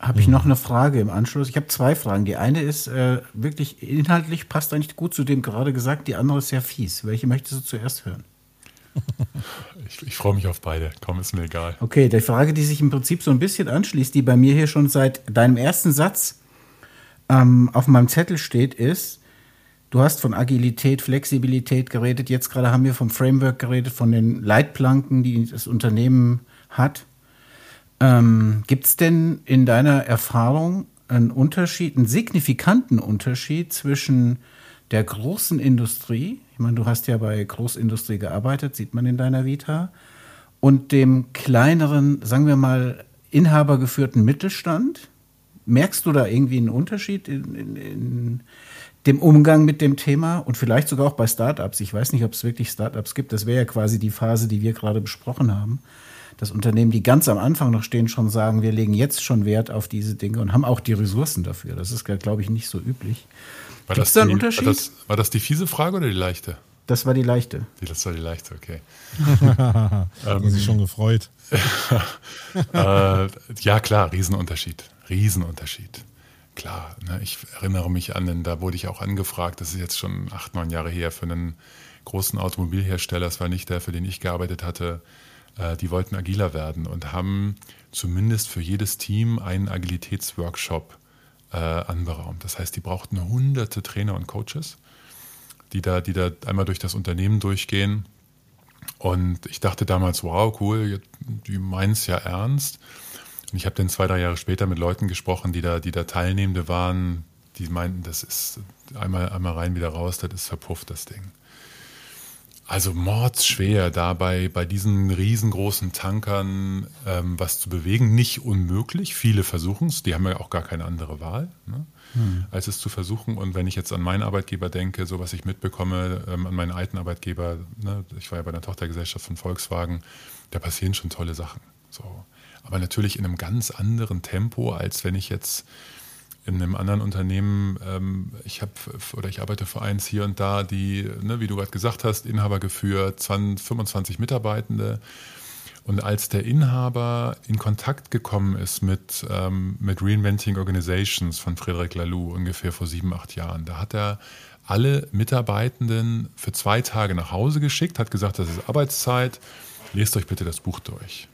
Habe ich noch eine Frage im Anschluss? Ich habe zwei Fragen. Die eine ist äh, wirklich inhaltlich, passt eigentlich gut zu dem gerade gesagt. Die andere ist sehr fies. Welche möchtest du zuerst hören? Ich, ich freue mich auf beide. Komm, ist mir egal. Okay, die Frage, die sich im Prinzip so ein bisschen anschließt, die bei mir hier schon seit deinem ersten Satz ähm, auf meinem Zettel steht, ist, du hast von Agilität, Flexibilität geredet. Jetzt gerade haben wir vom Framework geredet, von den Leitplanken, die das Unternehmen hat. Ähm, Gibt es denn in deiner Erfahrung einen Unterschied, einen signifikanten Unterschied zwischen der großen Industrie, ich meine, du hast ja bei Großindustrie gearbeitet, sieht man in deiner Vita, und dem kleineren, sagen wir mal, inhabergeführten Mittelstand? Merkst du da irgendwie einen Unterschied in, in, in dem Umgang mit dem Thema und vielleicht sogar auch bei Startups? Ich weiß nicht, ob es wirklich Startups gibt. Das wäre ja quasi die Phase, die wir gerade besprochen haben dass Unternehmen, die ganz am Anfang noch stehen, schon sagen, wir legen jetzt schon Wert auf diese Dinge und haben auch die Ressourcen dafür. Das ist, glaube ich, nicht so üblich. War Gibt's das, da einen die, Unterschied? War das, war das die fiese Frage oder die leichte? Das war die leichte. Das war die leichte, okay. Haben sich schon gefreut. äh, ja, klar, Riesenunterschied. Riesenunterschied. Klar, ne, ich erinnere mich an, denn da wurde ich auch angefragt, das ist jetzt schon acht, neun Jahre her, für einen großen Automobilhersteller, das war nicht der, für den ich gearbeitet hatte, äh, die wollten agiler werden und haben zumindest für jedes Team einen Agilitätsworkshop äh, anberaumt. Das heißt, die brauchten hunderte Trainer und Coaches, die da, die da einmal durch das Unternehmen durchgehen. Und ich dachte damals, wow, cool, die meinen es ja ernst. Und ich habe dann zwei, drei Jahre später mit Leuten gesprochen, die da, die da Teilnehmende waren, die meinten, das ist einmal, einmal rein, wieder raus, das ist verpufft, das Ding. Also mordsschwer dabei bei diesen riesengroßen Tankern ähm, was zu bewegen. Nicht unmöglich. Viele versuchen es. Die haben ja auch gar keine andere Wahl, ne? hm. als es zu versuchen. Und wenn ich jetzt an meinen Arbeitgeber denke, so was ich mitbekomme, ähm, an meinen alten Arbeitgeber, ne? ich war ja bei der Tochtergesellschaft von Volkswagen, da passieren schon tolle Sachen. So. Aber natürlich in einem ganz anderen Tempo, als wenn ich jetzt in einem anderen Unternehmen, ähm, ich habe oder ich arbeite für eins hier und da, die, ne, wie du gerade gesagt hast, Inhaber geführt, 20, 25 Mitarbeitende. Und als der Inhaber in Kontakt gekommen ist mit, ähm, mit Reinventing Organizations von Frederic Laloux ungefähr vor sieben, acht Jahren, da hat er alle Mitarbeitenden für zwei Tage nach Hause geschickt, hat gesagt, das ist Arbeitszeit, lest euch bitte das Buch durch.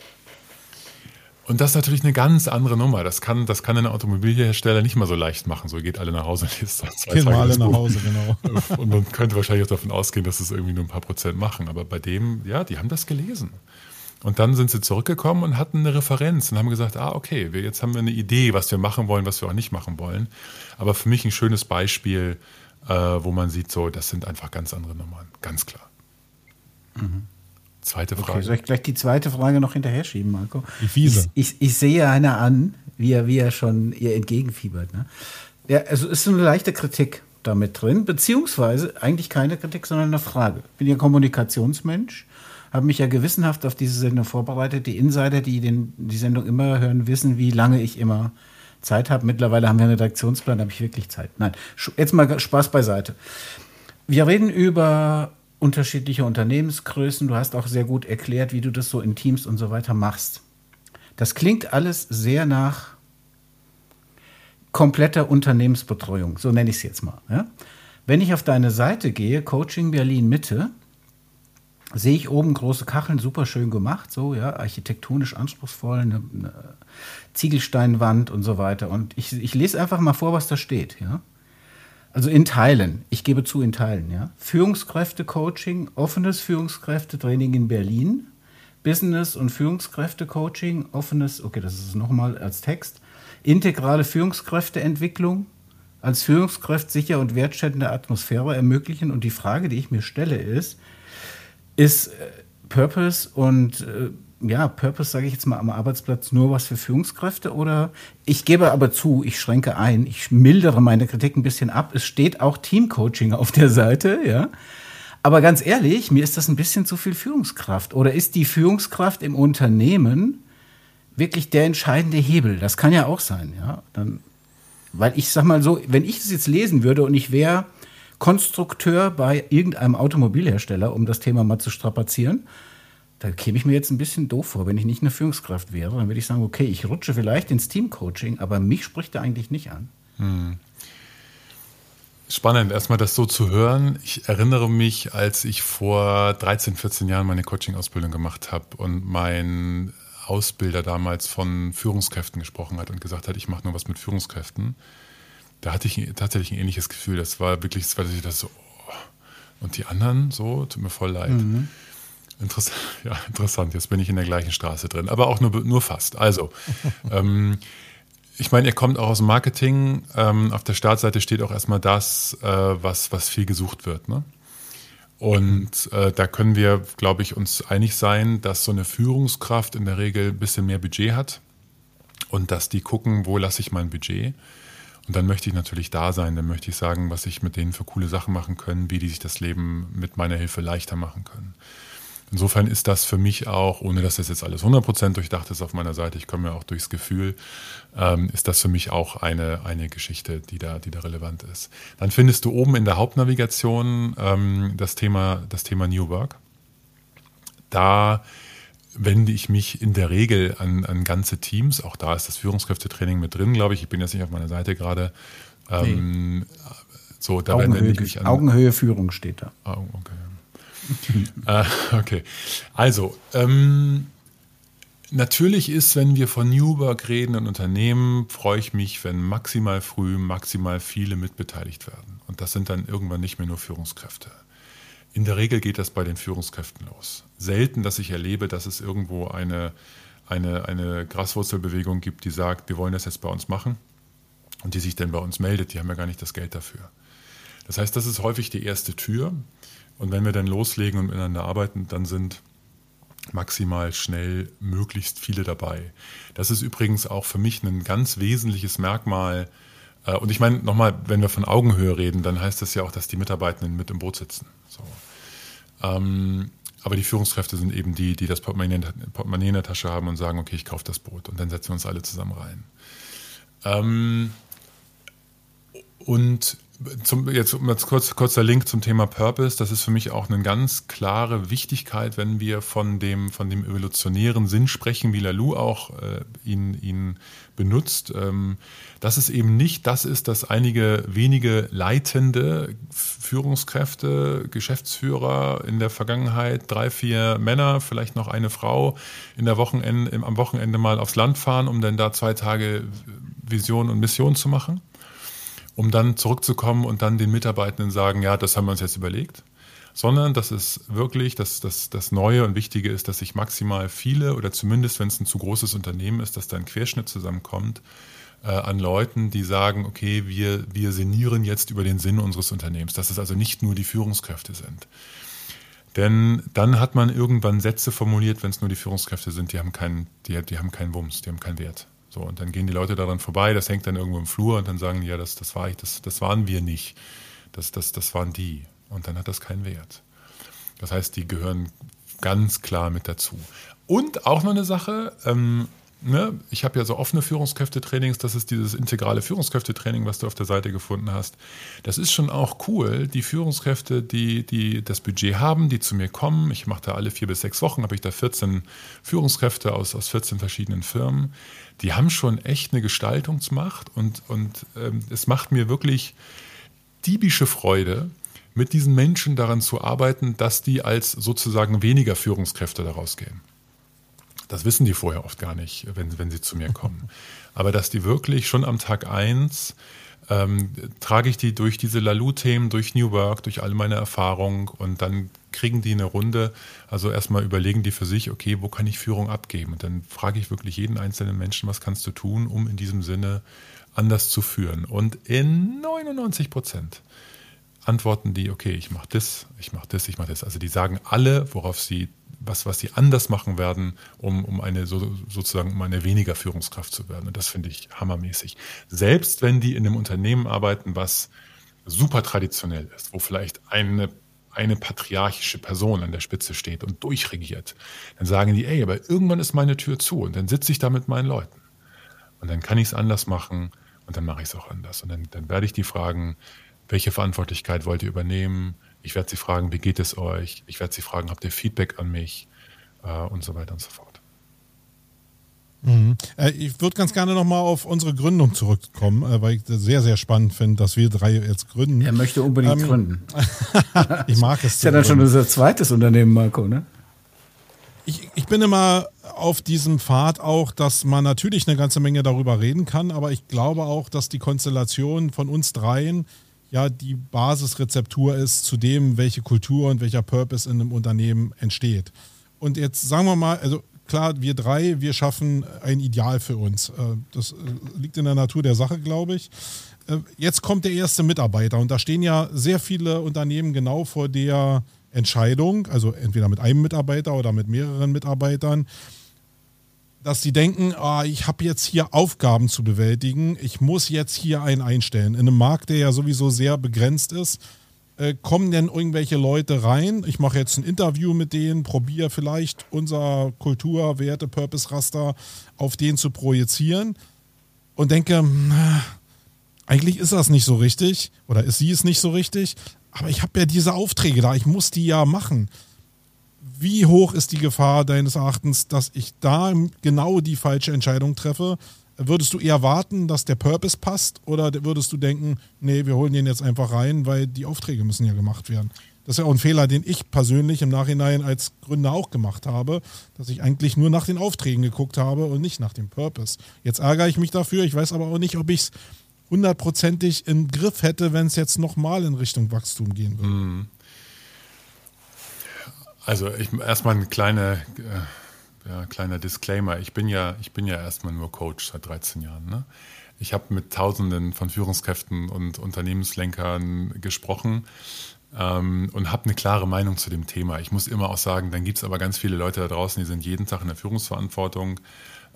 Und das ist natürlich eine ganz andere Nummer. Das kann, das kann ein Automobilhersteller nicht mal so leicht machen. So geht alle nach Hause und liest zwei Gehen Tage alle nach Hause, genau. Und man könnte wahrscheinlich auch davon ausgehen, dass es irgendwie nur ein paar Prozent machen. Aber bei dem, ja, die haben das gelesen. Und dann sind sie zurückgekommen und hatten eine Referenz und haben gesagt, ah, okay, wir, jetzt haben wir eine Idee, was wir machen wollen, was wir auch nicht machen wollen. Aber für mich ein schönes Beispiel, äh, wo man sieht, so, das sind einfach ganz andere Nummern. Ganz klar. Mhm. Zweite Frage. Okay, soll ich gleich die zweite Frage noch hinterher schieben, Marco? Die fiese. Ich, ich, ich sehe einer an, wie er, wie er schon ihr entgegenfiebert. Ne? Ja, also ist eine leichte Kritik damit drin, beziehungsweise eigentlich keine Kritik, sondern eine Frage. Ich bin ja Kommunikationsmensch, habe mich ja gewissenhaft auf diese Sendung vorbereitet. Die Insider, die den, die Sendung immer hören, wissen, wie lange ich immer Zeit habe. Mittlerweile haben wir einen Redaktionsplan, da habe ich wirklich Zeit. Nein, jetzt mal Spaß beiseite. Wir reden über unterschiedliche Unternehmensgrößen. Du hast auch sehr gut erklärt, wie du das so in Teams und so weiter machst. Das klingt alles sehr nach kompletter Unternehmensbetreuung, so nenne ich es jetzt mal. Ja? Wenn ich auf deine Seite gehe, Coaching Berlin Mitte, sehe ich oben große Kacheln, super schön gemacht, so ja, architektonisch anspruchsvoll, eine, eine Ziegelsteinwand und so weiter. Und ich, ich lese einfach mal vor, was da steht. Ja? Also in Teilen, ich gebe zu in Teilen, ja. Führungskräfte-Coaching, offenes Führungskräftetraining in Berlin, Business- und Führungskräfte-Coaching, offenes, okay, das ist nochmal als Text, integrale Führungskräfteentwicklung, als Führungskraft sicher und wertschätzende Atmosphäre ermöglichen. Und die Frage, die ich mir stelle, ist, ist äh, Purpose und äh, ja, Purpose, sage ich jetzt mal, am Arbeitsplatz nur was für Führungskräfte oder ich gebe aber zu, ich schränke ein, ich mildere meine Kritik ein bisschen ab. Es steht auch Teamcoaching auf der Seite, ja. Aber ganz ehrlich, mir ist das ein bisschen zu viel Führungskraft. Oder ist die Führungskraft im Unternehmen wirklich der entscheidende Hebel? Das kann ja auch sein, ja. Dann, weil ich sag mal so, wenn ich das jetzt lesen würde und ich wäre Konstrukteur bei irgendeinem Automobilhersteller, um das Thema mal zu strapazieren, da käme ich mir jetzt ein bisschen doof vor, wenn ich nicht eine Führungskraft wäre. Dann würde ich sagen, okay, ich rutsche vielleicht ins Teamcoaching, aber mich spricht er eigentlich nicht an. Hm. Spannend, erstmal das so zu hören. Ich erinnere mich, als ich vor 13, 14 Jahren meine Coaching-Ausbildung gemacht habe und mein Ausbilder damals von Führungskräften gesprochen hat und gesagt hat, ich mache nur was mit Führungskräften. Da hatte ich tatsächlich ein ähnliches Gefühl. Das war wirklich, das war das so, oh. und die anderen so, tut mir voll leid. Mhm. Interessant, ja, interessant. Jetzt bin ich in der gleichen Straße drin, aber auch nur, nur fast. Also, ähm, ich meine, ihr kommt auch aus dem Marketing. Ähm, auf der Startseite steht auch erstmal das, äh, was, was viel gesucht wird. Ne? Und äh, da können wir, glaube ich, uns einig sein, dass so eine Führungskraft in der Regel ein bisschen mehr Budget hat und dass die gucken, wo lasse ich mein Budget. Und dann möchte ich natürlich da sein, dann möchte ich sagen, was ich mit denen für coole Sachen machen können, wie die sich das Leben mit meiner Hilfe leichter machen können. Insofern ist das für mich auch, ohne dass das jetzt alles 100% durchdacht ist auf meiner Seite, ich komme ja auch durchs Gefühl, ähm, ist das für mich auch eine, eine Geschichte, die da, die da relevant ist. Dann findest du oben in der Hauptnavigation ähm, das, Thema, das Thema New Work. Da wende ich mich in der Regel an, an ganze Teams. Auch da ist das Führungskräftetraining mit drin, glaube ich. Ich bin jetzt nicht auf meiner Seite gerade. Ähm, nee. So, da Augenhöhe, wende ich mich an. Augenhöhe Führung steht da. Ah, okay äh, okay. Also, ähm, natürlich ist, wenn wir von New Work reden und Unternehmen, freue ich mich, wenn maximal früh maximal viele mitbeteiligt werden. Und das sind dann irgendwann nicht mehr nur Führungskräfte. In der Regel geht das bei den Führungskräften los. Selten, dass ich erlebe, dass es irgendwo eine, eine, eine Graswurzelbewegung gibt, die sagt, wir wollen das jetzt bei uns machen und die sich dann bei uns meldet, die haben ja gar nicht das Geld dafür. Das heißt, das ist häufig die erste Tür. Und wenn wir dann loslegen und miteinander arbeiten, dann sind maximal schnell möglichst viele dabei. Das ist übrigens auch für mich ein ganz wesentliches Merkmal. Äh, und ich meine, nochmal, wenn wir von Augenhöhe reden, dann heißt das ja auch, dass die Mitarbeitenden mit im Boot sitzen. So. Ähm, aber die Führungskräfte sind eben die, die das Portemonnaie in der Tasche haben und sagen, okay, ich kaufe das Boot. Und dann setzen wir uns alle zusammen rein. Ähm, und zum, jetzt kurz, kurzer Link zum Thema Purpose. Das ist für mich auch eine ganz klare Wichtigkeit, wenn wir von dem, von dem evolutionären Sinn sprechen, wie Lalou auch äh, ihn, ihn benutzt. Ähm, dass es eben nicht das ist, dass einige wenige leitende Führungskräfte, Geschäftsführer in der Vergangenheit, drei, vier Männer, vielleicht noch eine Frau in der Wochenende, am Wochenende mal aufs Land fahren, um dann da zwei Tage Vision und Mission zu machen um dann zurückzukommen und dann den Mitarbeitenden sagen, ja, das haben wir uns jetzt überlegt, sondern dass es wirklich das, das, das Neue und Wichtige ist, dass sich maximal viele oder zumindest, wenn es ein zu großes Unternehmen ist, dass da ein Querschnitt zusammenkommt äh, an Leuten, die sagen, okay, wir, wir sinnieren jetzt über den Sinn unseres Unternehmens, dass es also nicht nur die Führungskräfte sind. Denn dann hat man irgendwann Sätze formuliert, wenn es nur die Führungskräfte sind, die haben keinen, die, die haben keinen Wumms, die haben keinen Wert. So, und dann gehen die Leute daran vorbei, das hängt dann irgendwo im Flur und dann sagen die, ja, das, das war ich, das, das waren wir nicht. Das, das, das waren die. Und dann hat das keinen Wert. Das heißt, die gehören ganz klar mit dazu. Und auch noch eine Sache, ähm, ne, ich habe ja so offene Führungskräftetrainings, das ist dieses integrale Führungskräftetraining, was du auf der Seite gefunden hast. Das ist schon auch cool. Die Führungskräfte, die, die das Budget haben, die zu mir kommen, ich mache da alle vier bis sechs Wochen, habe ich da 14 Führungskräfte aus, aus 14 verschiedenen Firmen, die haben schon echt eine Gestaltungsmacht und, und ähm, es macht mir wirklich diebische Freude, mit diesen Menschen daran zu arbeiten, dass die als sozusagen weniger Führungskräfte daraus gehen. Das wissen die vorher oft gar nicht, wenn, wenn sie zu mir kommen. Aber dass die wirklich schon am Tag eins ähm, trage ich die durch diese Lalu-Themen, durch New Work, durch all meine Erfahrungen und dann kriegen die eine Runde. Also erstmal überlegen die für sich, okay, wo kann ich Führung abgeben? Und dann frage ich wirklich jeden einzelnen Menschen, was kannst du tun, um in diesem Sinne anders zu führen? Und in 99 Prozent antworten die, okay, ich mache das, ich mache das, ich mache das. Also die sagen alle, worauf sie was, was sie anders machen werden, um, um eine so, sozusagen um eine weniger Führungskraft zu werden. Und das finde ich hammermäßig. Selbst wenn die in einem Unternehmen arbeiten, was super traditionell ist, wo vielleicht eine eine patriarchische Person an der Spitze steht und durchregiert, dann sagen die, ey, aber irgendwann ist meine Tür zu und dann sitze ich da mit meinen Leuten. Und dann kann ich es anders machen und dann mache ich es auch anders. Und dann, dann werde ich die fragen, welche Verantwortlichkeit wollt ihr übernehmen? Ich werde sie fragen, wie geht es euch? Ich werde sie fragen, habt ihr Feedback an mich? Äh, und so weiter und so fort. Mhm. Äh, ich würde ganz gerne nochmal auf unsere Gründung zurückkommen, äh, weil ich das sehr, sehr spannend finde, dass wir drei jetzt gründen. Er möchte unbedingt ähm, gründen. ich mag es. Das ist ja dann schon unser zweites Unternehmen, Marco, ne? Ich, ich bin immer auf diesem Pfad auch, dass man natürlich eine ganze Menge darüber reden kann, aber ich glaube auch, dass die Konstellation von uns dreien ja die Basisrezeptur ist zu dem, welche Kultur und welcher Purpose in einem Unternehmen entsteht. Und jetzt sagen wir mal, also klar, wir drei, wir schaffen ein Ideal für uns. Äh, das äh, liegt in der Natur der Sache, glaube ich. Äh, jetzt kommt der erste Mitarbeiter und da stehen ja sehr viele Unternehmen genau vor der Entscheidung, also entweder mit einem Mitarbeiter oder mit mehreren Mitarbeitern dass sie denken, ah, ich habe jetzt hier Aufgaben zu bewältigen, ich muss jetzt hier einen einstellen. In einem Markt, der ja sowieso sehr begrenzt ist, äh, kommen denn irgendwelche Leute rein? Ich mache jetzt ein Interview mit denen, probiere vielleicht unser Kultur, Werte, Purpose-Raster auf den zu projizieren und denke, na, eigentlich ist das nicht so richtig oder ist sie es nicht so richtig, aber ich habe ja diese Aufträge da, ich muss die ja machen wie hoch ist die Gefahr deines Erachtens, dass ich da genau die falsche Entscheidung treffe? Würdest du eher warten, dass der Purpose passt oder würdest du denken, nee, wir holen den jetzt einfach rein, weil die Aufträge müssen ja gemacht werden? Das ist ja auch ein Fehler, den ich persönlich im Nachhinein als Gründer auch gemacht habe, dass ich eigentlich nur nach den Aufträgen geguckt habe und nicht nach dem Purpose. Jetzt ärgere ich mich dafür, ich weiß aber auch nicht, ob ich es hundertprozentig im Griff hätte, wenn es jetzt nochmal in Richtung Wachstum gehen würde. Mhm. Also ich, erstmal ein kleine, äh, ja, kleiner Disclaimer. Ich bin ja, ich bin ja erstmal nur Coach seit 13 Jahren. Ne? Ich habe mit Tausenden von Führungskräften und Unternehmenslenkern gesprochen ähm, und habe eine klare Meinung zu dem Thema. Ich muss immer auch sagen, dann gibt es aber ganz viele Leute da draußen, die sind jeden Tag in der Führungsverantwortung,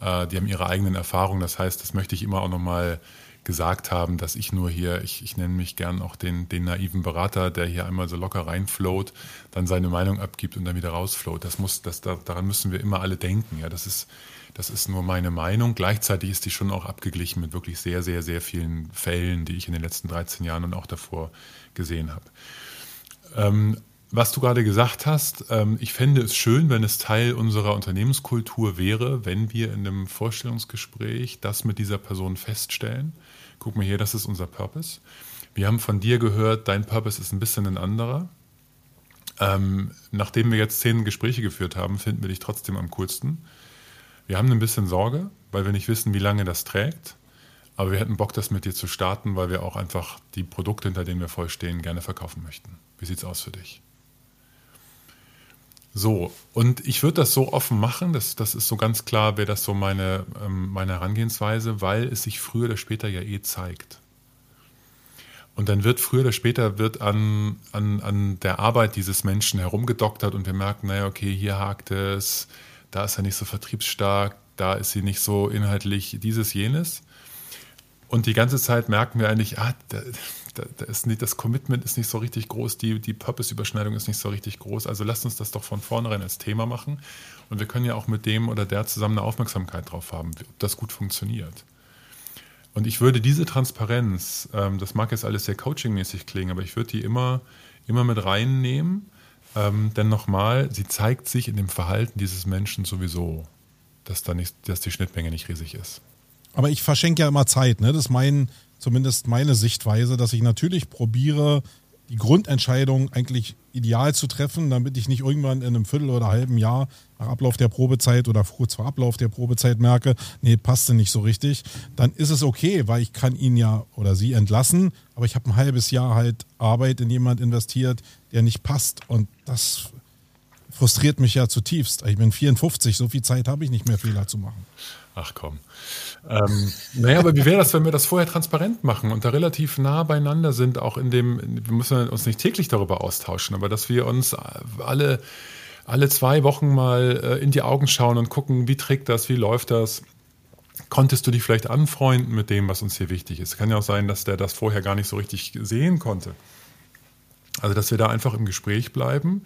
äh, die haben ihre eigenen Erfahrungen. Das heißt, das möchte ich immer auch nochmal gesagt haben, dass ich nur hier, ich, ich nenne mich gern auch den, den naiven Berater, der hier einmal so locker reinfloat, dann seine Meinung abgibt und dann wieder rausfloat. Das muss, das, daran müssen wir immer alle denken. Ja, das ist, das ist nur meine Meinung. Gleichzeitig ist die schon auch abgeglichen mit wirklich sehr, sehr, sehr vielen Fällen, die ich in den letzten 13 Jahren und auch davor gesehen habe. Ähm, was du gerade gesagt hast, ähm, ich fände es schön, wenn es Teil unserer Unternehmenskultur wäre, wenn wir in einem Vorstellungsgespräch das mit dieser Person feststellen. Guck mal hier, das ist unser Purpose. Wir haben von dir gehört, dein Purpose ist ein bisschen ein anderer. Ähm, nachdem wir jetzt zehn Gespräche geführt haben, finden wir dich trotzdem am coolsten. Wir haben ein bisschen Sorge, weil wir nicht wissen, wie lange das trägt. Aber wir hätten Bock, das mit dir zu starten, weil wir auch einfach die Produkte, hinter denen wir voll stehen, gerne verkaufen möchten. Wie sieht es aus für dich? So, und ich würde das so offen machen, das, das ist so ganz klar, wäre das so meine, ähm, meine Herangehensweise, weil es sich früher oder später ja eh zeigt. Und dann wird früher oder später wird an, an, an der Arbeit dieses Menschen herumgedoktert und wir merken, naja, okay, hier hakt es, da ist er nicht so vertriebsstark, da ist sie nicht so inhaltlich dieses, jenes. Und die ganze Zeit merken wir eigentlich, ah, da, da, ist nicht, das Commitment ist nicht so richtig groß, die, die Purpose-Überschneidung ist nicht so richtig groß. Also lasst uns das doch von vornherein als Thema machen. Und wir können ja auch mit dem oder der zusammen eine Aufmerksamkeit drauf haben, ob das gut funktioniert. Und ich würde diese Transparenz, ähm, das mag jetzt alles sehr coachingmäßig klingen, aber ich würde die immer, immer mit reinnehmen. Ähm, denn nochmal, sie zeigt sich in dem Verhalten dieses Menschen sowieso, dass, da nicht, dass die Schnittmenge nicht riesig ist. Aber ich verschenke ja immer Zeit, ne? Das ist mein, zumindest meine Sichtweise, dass ich natürlich probiere, die Grundentscheidung eigentlich ideal zu treffen, damit ich nicht irgendwann in einem Viertel oder halben Jahr nach Ablauf der Probezeit oder kurz vor Ablauf der Probezeit merke, nee, passte nicht so richtig, dann ist es okay, weil ich kann ihn ja oder sie entlassen, aber ich habe ein halbes Jahr halt Arbeit in jemand investiert, der nicht passt. Und das frustriert mich ja zutiefst. Ich bin 54, so viel Zeit habe ich nicht mehr Fehler zu machen. Ach komm. Ähm, naja, aber wie wäre das, wenn wir das vorher transparent machen und da relativ nah beieinander sind, auch in dem, wir müssen uns nicht täglich darüber austauschen, aber dass wir uns alle, alle zwei Wochen mal äh, in die Augen schauen und gucken, wie trägt das, wie läuft das. Konntest du dich vielleicht anfreunden mit dem, was uns hier wichtig ist? Kann ja auch sein, dass der das vorher gar nicht so richtig sehen konnte. Also, dass wir da einfach im Gespräch bleiben.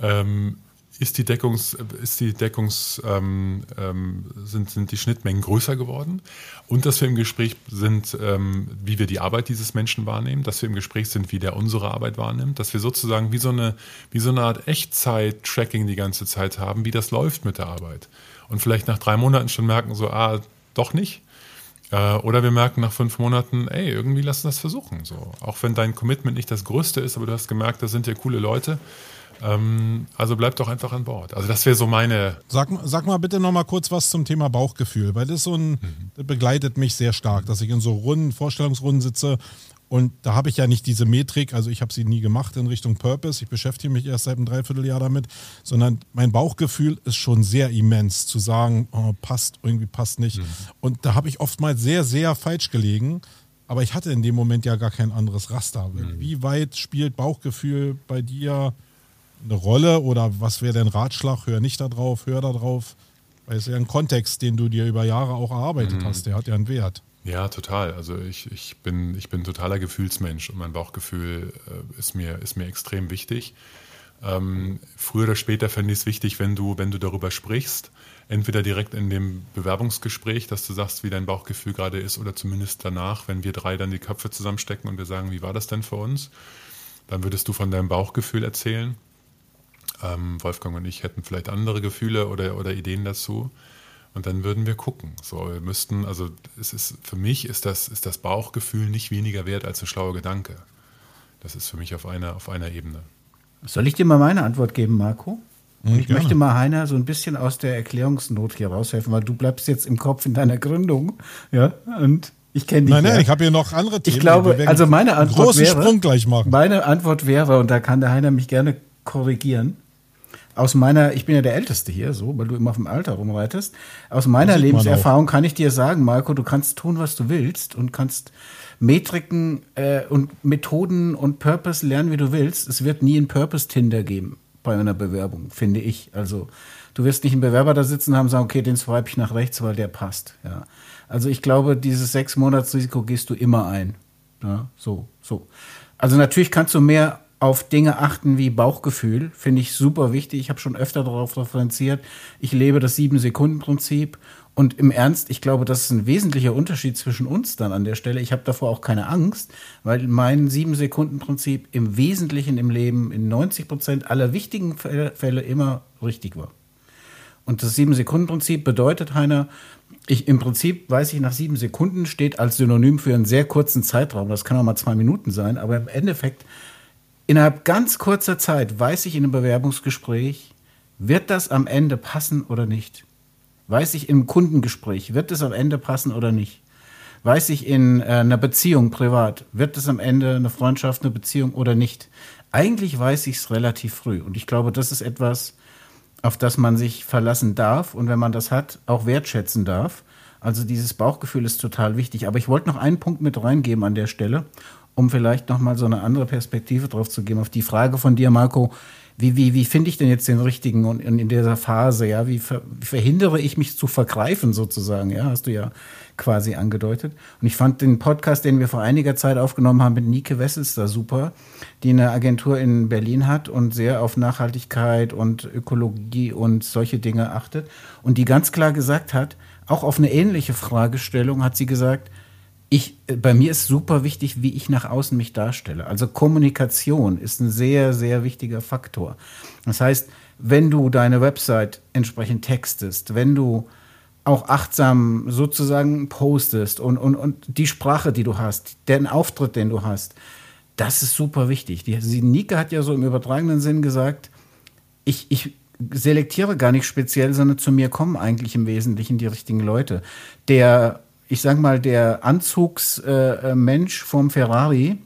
Ähm, ist die Deckungs, ist die Deckungs, ähm, ähm, sind, sind die Schnittmengen größer geworden und dass wir im Gespräch sind, ähm, wie wir die Arbeit dieses Menschen wahrnehmen, dass wir im Gespräch sind, wie der unsere Arbeit wahrnimmt, dass wir sozusagen wie so eine, wie so eine Art Echtzeit-Tracking die ganze Zeit haben, wie das läuft mit der Arbeit. Und vielleicht nach drei Monaten schon merken, so, ah, doch nicht. Äh, oder wir merken nach fünf Monaten, ey, irgendwie lassen wir das versuchen. So. Auch wenn dein Commitment nicht das größte ist, aber du hast gemerkt, da sind ja coole Leute ähm, also bleib doch einfach an Bord. Also das wäre so meine. Sag, sag mal bitte noch mal kurz was zum Thema Bauchgefühl, weil das so ein, mhm. das begleitet mich sehr stark, dass ich in so Runden, Vorstellungsrunden sitze und da habe ich ja nicht diese Metrik, also ich habe sie nie gemacht in Richtung Purpose, ich beschäftige mich erst seit einem Dreivierteljahr damit, sondern mein Bauchgefühl ist schon sehr immens, zu sagen, oh, passt, irgendwie passt nicht. Mhm. Und da habe ich oftmals sehr, sehr falsch gelegen, aber ich hatte in dem Moment ja gar kein anderes Raster. Mhm. Wie weit spielt Bauchgefühl bei dir eine Rolle oder was wäre dein Ratschlag? Hör nicht da drauf, hör da drauf. Weil es ist ja ein Kontext, den du dir über Jahre auch erarbeitet mhm. hast, der hat ja einen Wert. Ja, total. Also ich, ich, bin, ich bin totaler Gefühlsmensch und mein Bauchgefühl äh, ist, mir, ist mir extrem wichtig. Ähm, früher oder später fände ich es wichtig, wenn du, wenn du darüber sprichst, entweder direkt in dem Bewerbungsgespräch, dass du sagst, wie dein Bauchgefühl gerade ist, oder zumindest danach, wenn wir drei dann die Köpfe zusammenstecken und wir sagen, wie war das denn für uns? Dann würdest du von deinem Bauchgefühl erzählen. Ähm, Wolfgang und ich hätten vielleicht andere Gefühle oder, oder Ideen dazu. Und dann würden wir gucken. So, wir müssten, also es ist für mich ist das, ist das Bauchgefühl nicht weniger wert als ein schlauer Gedanke. Das ist für mich auf einer, auf einer Ebene. Soll ich dir mal meine Antwort geben, Marco? Mhm, ich gerne. möchte mal Heiner so ein bisschen aus der Erklärungsnot hier raushelfen, weil du bleibst jetzt im Kopf in deiner Gründung, ja, und ich kenne dich. Nein, nein, ja. ich habe hier noch andere Themen. Ich glaube, also meine Antwort wäre, Sprung gleich machen. meine Antwort wäre, und da kann der Heiner mich gerne korrigieren, aus meiner, ich bin ja der Älteste hier, so, weil du immer vom Alter rumreitest. Aus meiner Lebenserfahrung kann ich dir sagen, Marco, du kannst tun, was du willst und kannst Metriken äh, und Methoden und Purpose lernen, wie du willst. Es wird nie ein Purpose-Tinder geben bei einer Bewerbung, finde ich. Also du wirst nicht einen Bewerber da sitzen haben und sagen, okay, den swipe ich nach rechts, weil der passt. Ja. Also ich glaube, dieses sechs Monats Risiko gehst du immer ein. Ja, so, so. Also natürlich kannst du mehr auf Dinge achten wie Bauchgefühl, finde ich super wichtig. Ich habe schon öfter darauf referenziert. Ich lebe das Sieben-Sekunden-Prinzip. Und im Ernst, ich glaube, das ist ein wesentlicher Unterschied zwischen uns dann an der Stelle. Ich habe davor auch keine Angst, weil mein Sieben-Sekunden-Prinzip im Wesentlichen im Leben in 90 Prozent aller wichtigen Fälle immer richtig war. Und das Sieben-Sekunden-Prinzip bedeutet, Heiner, ich, im Prinzip weiß ich, nach sieben Sekunden steht als Synonym für einen sehr kurzen Zeitraum. Das kann auch mal zwei Minuten sein, aber im Endeffekt Innerhalb ganz kurzer Zeit weiß ich in einem Bewerbungsgespräch, wird das am Ende passen oder nicht? Weiß ich im Kundengespräch, wird es am Ende passen oder nicht? Weiß ich in äh, einer Beziehung privat, wird es am Ende eine Freundschaft, eine Beziehung oder nicht? Eigentlich weiß ich es relativ früh. Und ich glaube, das ist etwas, auf das man sich verlassen darf und wenn man das hat, auch wertschätzen darf. Also dieses Bauchgefühl ist total wichtig. Aber ich wollte noch einen Punkt mit reingeben an der Stelle um vielleicht nochmal so eine andere Perspektive drauf zu geben, auf die Frage von dir, Marco, wie, wie, wie finde ich denn jetzt den richtigen und in, dieser Phase, ja, wie, ver, wie, verhindere ich mich zu vergreifen sozusagen, ja, hast du ja quasi angedeutet. Und ich fand den Podcast, den wir vor einiger Zeit aufgenommen haben mit Nike Wessels da super, die eine Agentur in Berlin hat und sehr auf Nachhaltigkeit und Ökologie und solche Dinge achtet und die ganz klar gesagt hat, auch auf eine ähnliche Fragestellung hat sie gesagt, ich, bei mir ist super wichtig, wie ich nach außen mich darstelle. Also Kommunikation ist ein sehr, sehr wichtiger Faktor. Das heißt, wenn du deine Website entsprechend textest, wenn du auch achtsam sozusagen postest und, und, und die Sprache, die du hast, den Auftritt, den du hast, Das ist super wichtig. Die, die Nike hat ja so im übertragenen Sinn gesagt, ich, ich selektiere gar nicht speziell, sondern zu mir kommen eigentlich im Wesentlichen die richtigen Leute. Der, ich sag mal, der Anzugsmensch äh, vom Ferrari,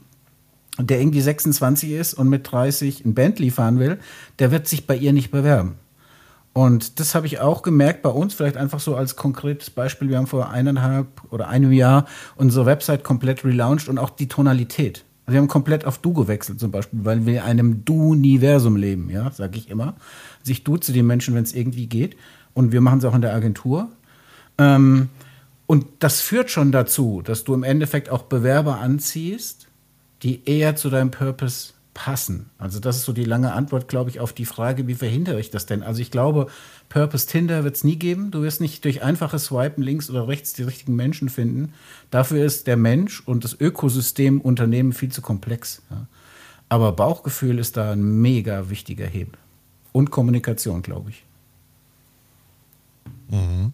der irgendwie 26 ist und mit 30 ein Bentley fahren will, der wird sich bei ihr nicht bewerben. Und das habe ich auch gemerkt bei uns, vielleicht einfach so als konkretes Beispiel. Wir haben vor eineinhalb oder einem Jahr unsere Website komplett relaunched und auch die Tonalität. Also wir haben komplett auf Du gewechselt zum Beispiel, weil wir in einem Du-Universum leben, ja, sage ich immer. Sich du zu den Menschen, wenn es irgendwie geht. Und wir machen es auch in der Agentur. Ähm, und das führt schon dazu, dass du im Endeffekt auch Bewerber anziehst, die eher zu deinem Purpose passen? Also das ist so die lange Antwort, glaube ich, auf die Frage, wie verhindere ich das denn? Also ich glaube, Purpose Tinder wird es nie geben. Du wirst nicht durch einfaches Swipen links oder rechts die richtigen Menschen finden. Dafür ist der Mensch und das Ökosystem Unternehmen viel zu komplex. Ja. Aber Bauchgefühl ist da ein mega wichtiger Hebel. Und Kommunikation, glaube ich. Mhm.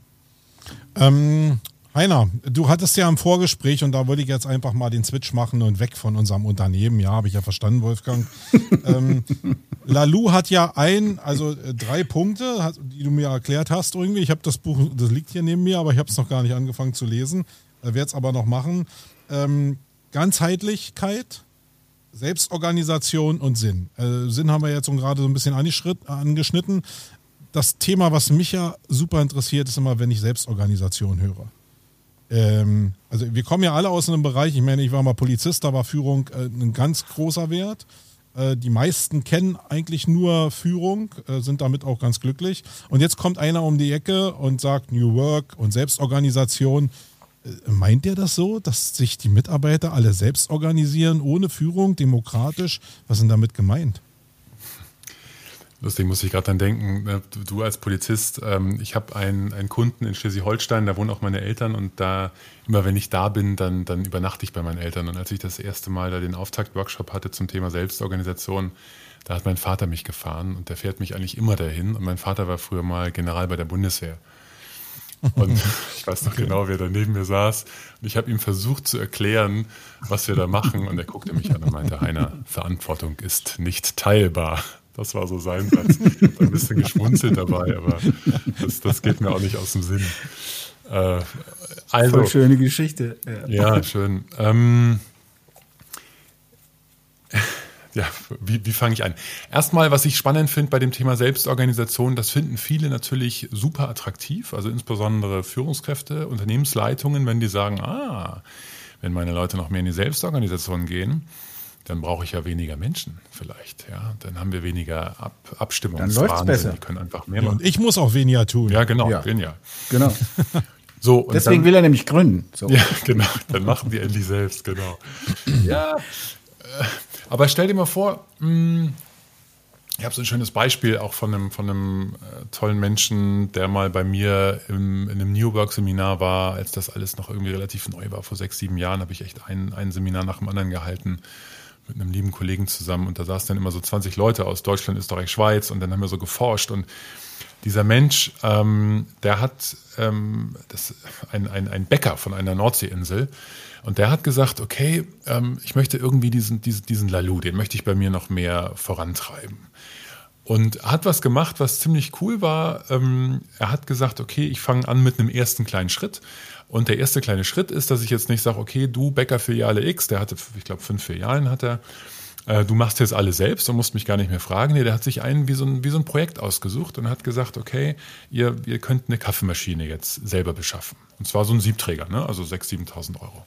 Ähm, Heiner, du hattest ja im Vorgespräch und da würde ich jetzt einfach mal den Switch machen und weg von unserem Unternehmen. Ja, habe ich ja verstanden, Wolfgang. ähm, Lalu hat ja ein, also äh, drei Punkte, die du mir erklärt hast irgendwie. Ich habe das Buch, das liegt hier neben mir, aber ich habe es noch gar nicht angefangen zu lesen. Äh, Werde es aber noch machen. Ähm, Ganzheitlichkeit, Selbstorganisation und Sinn. Äh, Sinn haben wir jetzt gerade so ein bisschen angeschnitten. Das Thema, was mich ja super interessiert, ist immer, wenn ich Selbstorganisation höre. Ähm, also wir kommen ja alle aus einem Bereich, ich meine, ich war mal Polizist, da war Führung äh, ein ganz großer Wert. Äh, die meisten kennen eigentlich nur Führung, äh, sind damit auch ganz glücklich. Und jetzt kommt einer um die Ecke und sagt New Work und Selbstorganisation. Äh, meint ihr das so, dass sich die Mitarbeiter alle selbst organisieren, ohne Führung, demokratisch? Was ist damit gemeint? Lustig muss ich gerade dann denken, ne, du als Polizist, ähm, ich habe einen, einen Kunden in Schleswig-Holstein, da wohnen auch meine Eltern und da, immer wenn ich da bin, dann, dann übernachte ich bei meinen Eltern. Und als ich das erste Mal da den Auftakt-Workshop hatte zum Thema Selbstorganisation, da hat mein Vater mich gefahren und der fährt mich eigentlich immer dahin. Und mein Vater war früher mal General bei der Bundeswehr. Und ich weiß noch genau, wer da neben mir saß. Und ich habe ihm versucht zu erklären, was wir da machen. Und er guckte mich an und meinte, Heiner, Verantwortung ist nicht teilbar. Das war so sein Satz. ein bisschen geschmunzelt dabei, aber das, das, geht mir auch nicht aus dem Sinn. Äh, also, Voll schöne Geschichte. Ja, ja schön. Ähm, ja, wie, wie fange ich an? Erstmal, was ich spannend finde bei dem Thema Selbstorganisation, das finden viele natürlich super attraktiv, also insbesondere Führungskräfte, Unternehmensleitungen, wenn die sagen, ah, wenn meine Leute noch mehr in die Selbstorganisation gehen, dann brauche ich ja weniger Menschen vielleicht. Ja, dann haben wir weniger Ab Abstimmungswahnsinn. Dann besser. Die können einfach mehr ja, und ich muss auch weniger tun. Ja, genau, ja. weniger. Genau. So, Deswegen dann, will er nämlich gründen. So. Ja, genau. Dann machen die endlich selbst, genau. ja. Äh, aber stell dir mal vor, hm, ich habe so ein schönes Beispiel auch von einem, von einem äh, tollen Menschen, der mal bei mir im, in einem New Work Seminar war, als das alles noch irgendwie relativ neu war. Vor sechs, sieben Jahren habe ich echt ein, ein Seminar nach dem anderen gehalten mit einem lieben Kollegen zusammen und da saßen dann immer so 20 Leute aus Deutschland, Österreich, Schweiz und dann haben wir so geforscht und dieser Mensch, ähm, der hat ähm, das, ein, ein, ein Bäcker von einer Nordseeinsel und der hat gesagt, okay, ähm, ich möchte irgendwie diesen, diesen, diesen Lalu, den möchte ich bei mir noch mehr vorantreiben. Und hat was gemacht, was ziemlich cool war. Ähm, er hat gesagt, okay, ich fange an mit einem ersten kleinen Schritt. Und der erste kleine Schritt ist, dass ich jetzt nicht sage, okay, du Bäcker-Filiale X, der hatte, ich glaube, fünf Filialen hat er, äh, du machst jetzt alle selbst und musst mich gar nicht mehr fragen. Nee, der hat sich einen wie so ein, wie so ein Projekt ausgesucht und hat gesagt, okay, ihr, ihr könnt eine Kaffeemaschine jetzt selber beschaffen. Und zwar so ein Siebträger, ne? also 6.000, 7.000 Euro.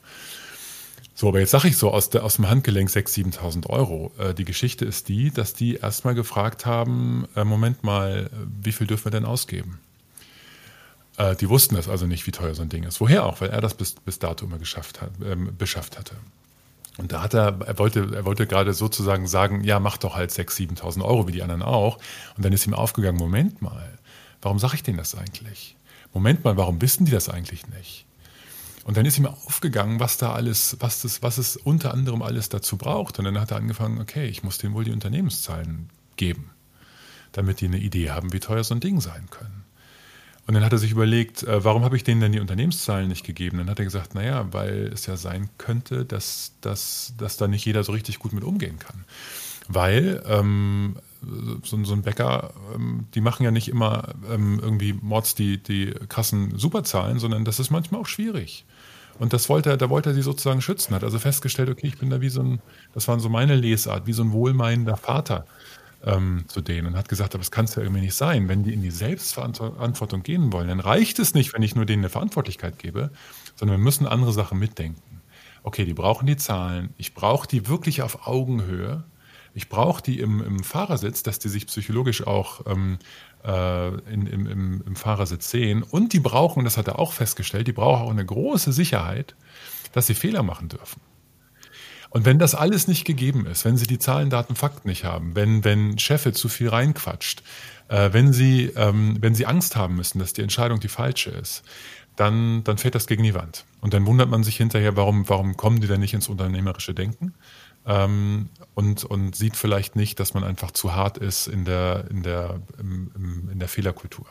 So, aber jetzt sage ich so aus, der, aus dem Handgelenk 6.000, 7.000 Euro. Äh, die Geschichte ist die, dass die erstmal gefragt haben, äh, Moment mal, wie viel dürfen wir denn ausgeben? Äh, die wussten das also nicht, wie teuer so ein Ding ist. Woher auch? Weil er das bis, bis dato immer geschafft hat, ähm, beschafft hatte. Und da hat er, er wollte, er wollte gerade sozusagen sagen, ja, mach doch halt 6.000, 7.000 Euro, wie die anderen auch. Und dann ist ihm aufgegangen, Moment mal, warum sage ich denen das eigentlich? Moment mal, warum wissen die das eigentlich nicht? Und dann ist ihm aufgegangen, was da alles, was das, was es unter anderem alles dazu braucht. Und dann hat er angefangen, okay, ich muss denen wohl die Unternehmenszahlen geben, damit die eine Idee haben, wie teuer so ein Ding sein können. Und dann hat er sich überlegt, äh, warum habe ich denen denn die Unternehmenszahlen nicht gegeben? Dann hat er gesagt, naja, weil es ja sein könnte, dass, dass, dass da nicht jeder so richtig gut mit umgehen kann. Weil ähm, so, so, ein Bäcker, ähm, die machen ja nicht immer ähm, irgendwie Mords die, die krassen Superzahlen, sondern das ist manchmal auch schwierig. Und das wollte er, da wollte er sie sozusagen schützen, hat also festgestellt, okay, ich bin da wie so ein, das war so meine Lesart, wie so ein wohlmeinender Vater ähm, zu denen und hat gesagt, aber das kann es ja irgendwie nicht sein. Wenn die in die Selbstverantwortung gehen wollen, dann reicht es nicht, wenn ich nur denen eine Verantwortlichkeit gebe, sondern wir müssen andere Sachen mitdenken. Okay, die brauchen die Zahlen, ich brauche die wirklich auf Augenhöhe, ich brauche die im, im, Fahrersitz, dass die sich psychologisch auch ähm, äh, in, im, im, im, Fahrersitz sehen. Und die brauchen, das hat er auch festgestellt, die brauchen auch eine große Sicherheit, dass sie Fehler machen dürfen. Und wenn das alles nicht gegeben ist, wenn Sie die Zahlen, Daten, Fakten nicht haben, wenn, wenn Chefe zu viel reinquatscht, äh, wenn, Sie, ähm, wenn Sie Angst haben müssen, dass die Entscheidung die falsche ist, dann, dann fällt das gegen die Wand. Und dann wundert man sich hinterher, warum, warum kommen die denn nicht ins unternehmerische Denken? Ähm, und, und sieht vielleicht nicht, dass man einfach zu hart ist in der, in der, im, im, in der Fehlerkultur.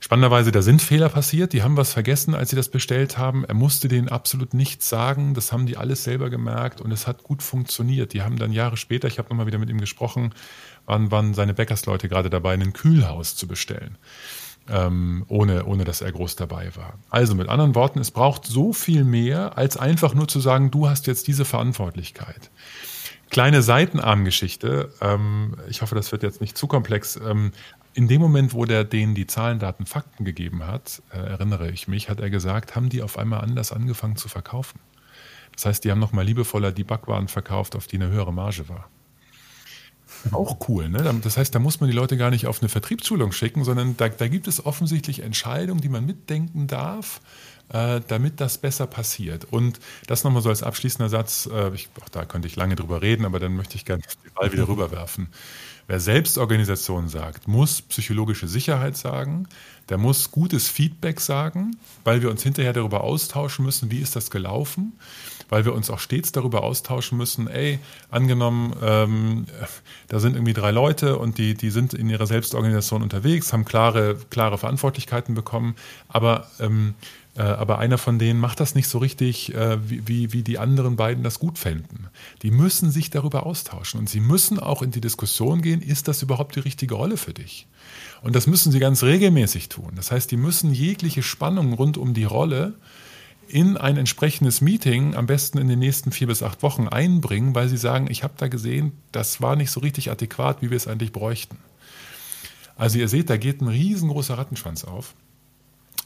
Spannenderweise, da sind Fehler passiert, die haben was vergessen, als sie das bestellt haben. Er musste denen absolut nichts sagen, das haben die alles selber gemerkt und es hat gut funktioniert. Die haben dann Jahre später, ich habe nochmal wieder mit ihm gesprochen, waren, waren seine Bäckersleute gerade dabei, ein Kühlhaus zu bestellen. Ähm, ohne, ohne dass er groß dabei war. Also mit anderen Worten, es braucht so viel mehr, als einfach nur zu sagen, du hast jetzt diese Verantwortlichkeit. Kleine Seitenarmgeschichte, ähm, ich hoffe, das wird jetzt nicht zu komplex. Ähm, in dem Moment, wo der denen die Zahlen, Daten, Fakten gegeben hat, äh, erinnere ich mich, hat er gesagt, haben die auf einmal anders angefangen zu verkaufen. Das heißt, die haben nochmal liebevoller die Backwaren verkauft, auf die eine höhere Marge war. Auch cool, ne? Das heißt, da muss man die Leute gar nicht auf eine Vertriebsschulung schicken, sondern da, da gibt es offensichtlich Entscheidungen, die man mitdenken darf, äh, damit das besser passiert. Und das nochmal so als abschließender Satz, äh, ich, auch da könnte ich lange drüber reden, aber dann möchte ich gerne den Ball wieder rüberwerfen. Wer Selbstorganisation sagt, muss psychologische Sicherheit sagen, der muss gutes Feedback sagen, weil wir uns hinterher darüber austauschen müssen, wie ist das gelaufen, weil wir uns auch stets darüber austauschen müssen, ey, angenommen, ähm, da sind irgendwie drei Leute und die, die sind in ihrer Selbstorganisation unterwegs, haben klare, klare Verantwortlichkeiten bekommen, aber ähm, äh, aber einer von denen macht das nicht so richtig, äh, wie, wie die anderen beiden das gut fänden. Die müssen sich darüber austauschen und sie müssen auch in die Diskussion gehen, ist das überhaupt die richtige Rolle für dich? Und das müssen sie ganz regelmäßig tun. Das heißt, die müssen jegliche Spannung rund um die Rolle in ein entsprechendes Meeting am besten in den nächsten vier bis acht Wochen einbringen, weil sie sagen, ich habe da gesehen, das war nicht so richtig adäquat, wie wir es eigentlich bräuchten. Also ihr seht, da geht ein riesengroßer Rattenschwanz auf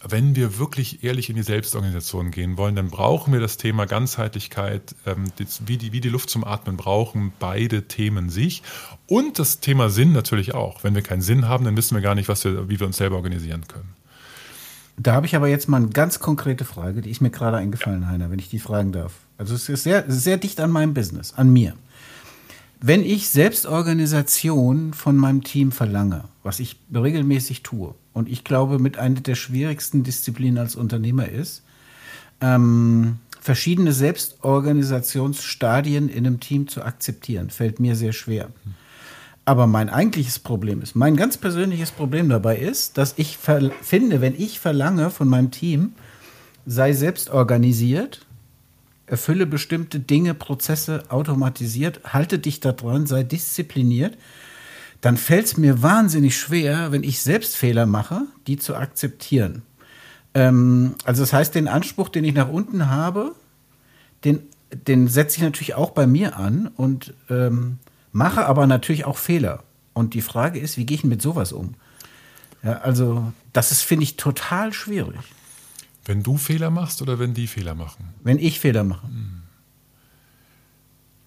wenn wir wirklich ehrlich in die Selbstorganisation gehen wollen, dann brauchen wir das Thema Ganzheitlichkeit, ähm, wie, die, wie die Luft zum Atmen brauchen, beide Themen sich. Und das Thema Sinn natürlich auch. Wenn wir keinen Sinn haben, dann wissen wir gar nicht, was wir, wie wir uns selber organisieren können. Da habe ich aber jetzt mal eine ganz konkrete Frage, die ist mir gerade eingefallen, Heiner, wenn ich die fragen darf. Also es ist sehr, sehr dicht an meinem Business, an mir. Wenn ich Selbstorganisation von meinem Team verlange, was ich regelmäßig tue, und ich glaube, mit einer der schwierigsten Disziplinen als Unternehmer ist, ähm, verschiedene Selbstorganisationsstadien in einem Team zu akzeptieren, fällt mir sehr schwer. Aber mein eigentliches Problem ist, mein ganz persönliches Problem dabei ist, dass ich finde, wenn ich verlange von meinem Team, sei selbst organisiert, erfülle bestimmte Dinge, Prozesse automatisiert, halte dich da dran, sei diszipliniert, dann fällt es mir wahnsinnig schwer, wenn ich selbst Fehler mache, die zu akzeptieren. Ähm, also das heißt, den Anspruch, den ich nach unten habe, den, den setze ich natürlich auch bei mir an und ähm, mache aber natürlich auch Fehler. Und die Frage ist, wie gehe ich mit sowas um? Ja, also das ist, finde ich, total schwierig. Wenn du Fehler machst oder wenn die Fehler machen? Wenn ich Fehler mache. Hm.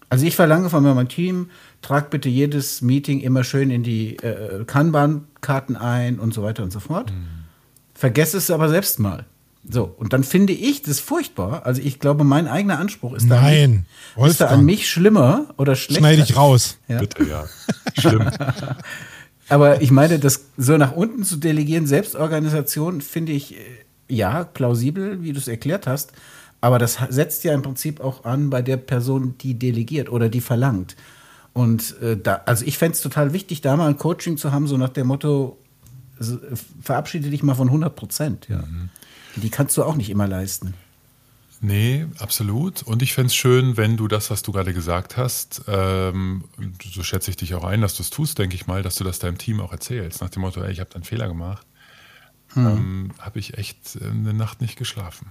Also ich verlange von meinem Team, trag bitte jedes Meeting immer schön in die äh, Kanban-Karten ein und so weiter und so fort. Hm. Vergesse es aber selbst mal. So, und dann finde ich das furchtbar. Also ich glaube, mein eigener Anspruch ist da, Nein, mich, ist da an mich schlimmer oder schlechter. Schneide ich raus. Ja? Bitte, ja. Schlimm. aber ich meine, das so nach unten zu delegieren, Selbstorganisation, finde ich äh, ja, plausibel, wie du es erklärt hast. Aber das setzt ja im Prinzip auch an bei der Person, die delegiert oder die verlangt. Und äh, da, also ich fände es total wichtig, da mal ein Coaching zu haben, so nach dem Motto, verabschiede dich mal von 100 Prozent. Ja. Die kannst du auch nicht immer leisten. Nee, absolut. Und ich fände es schön, wenn du das, was du gerade gesagt hast, ähm, so schätze ich dich auch ein, dass du es tust, denke ich mal, dass du das deinem Team auch erzählst. Nach dem Motto, ey, ich habe einen Fehler gemacht. Mhm. Ähm, habe ich echt eine Nacht nicht geschlafen.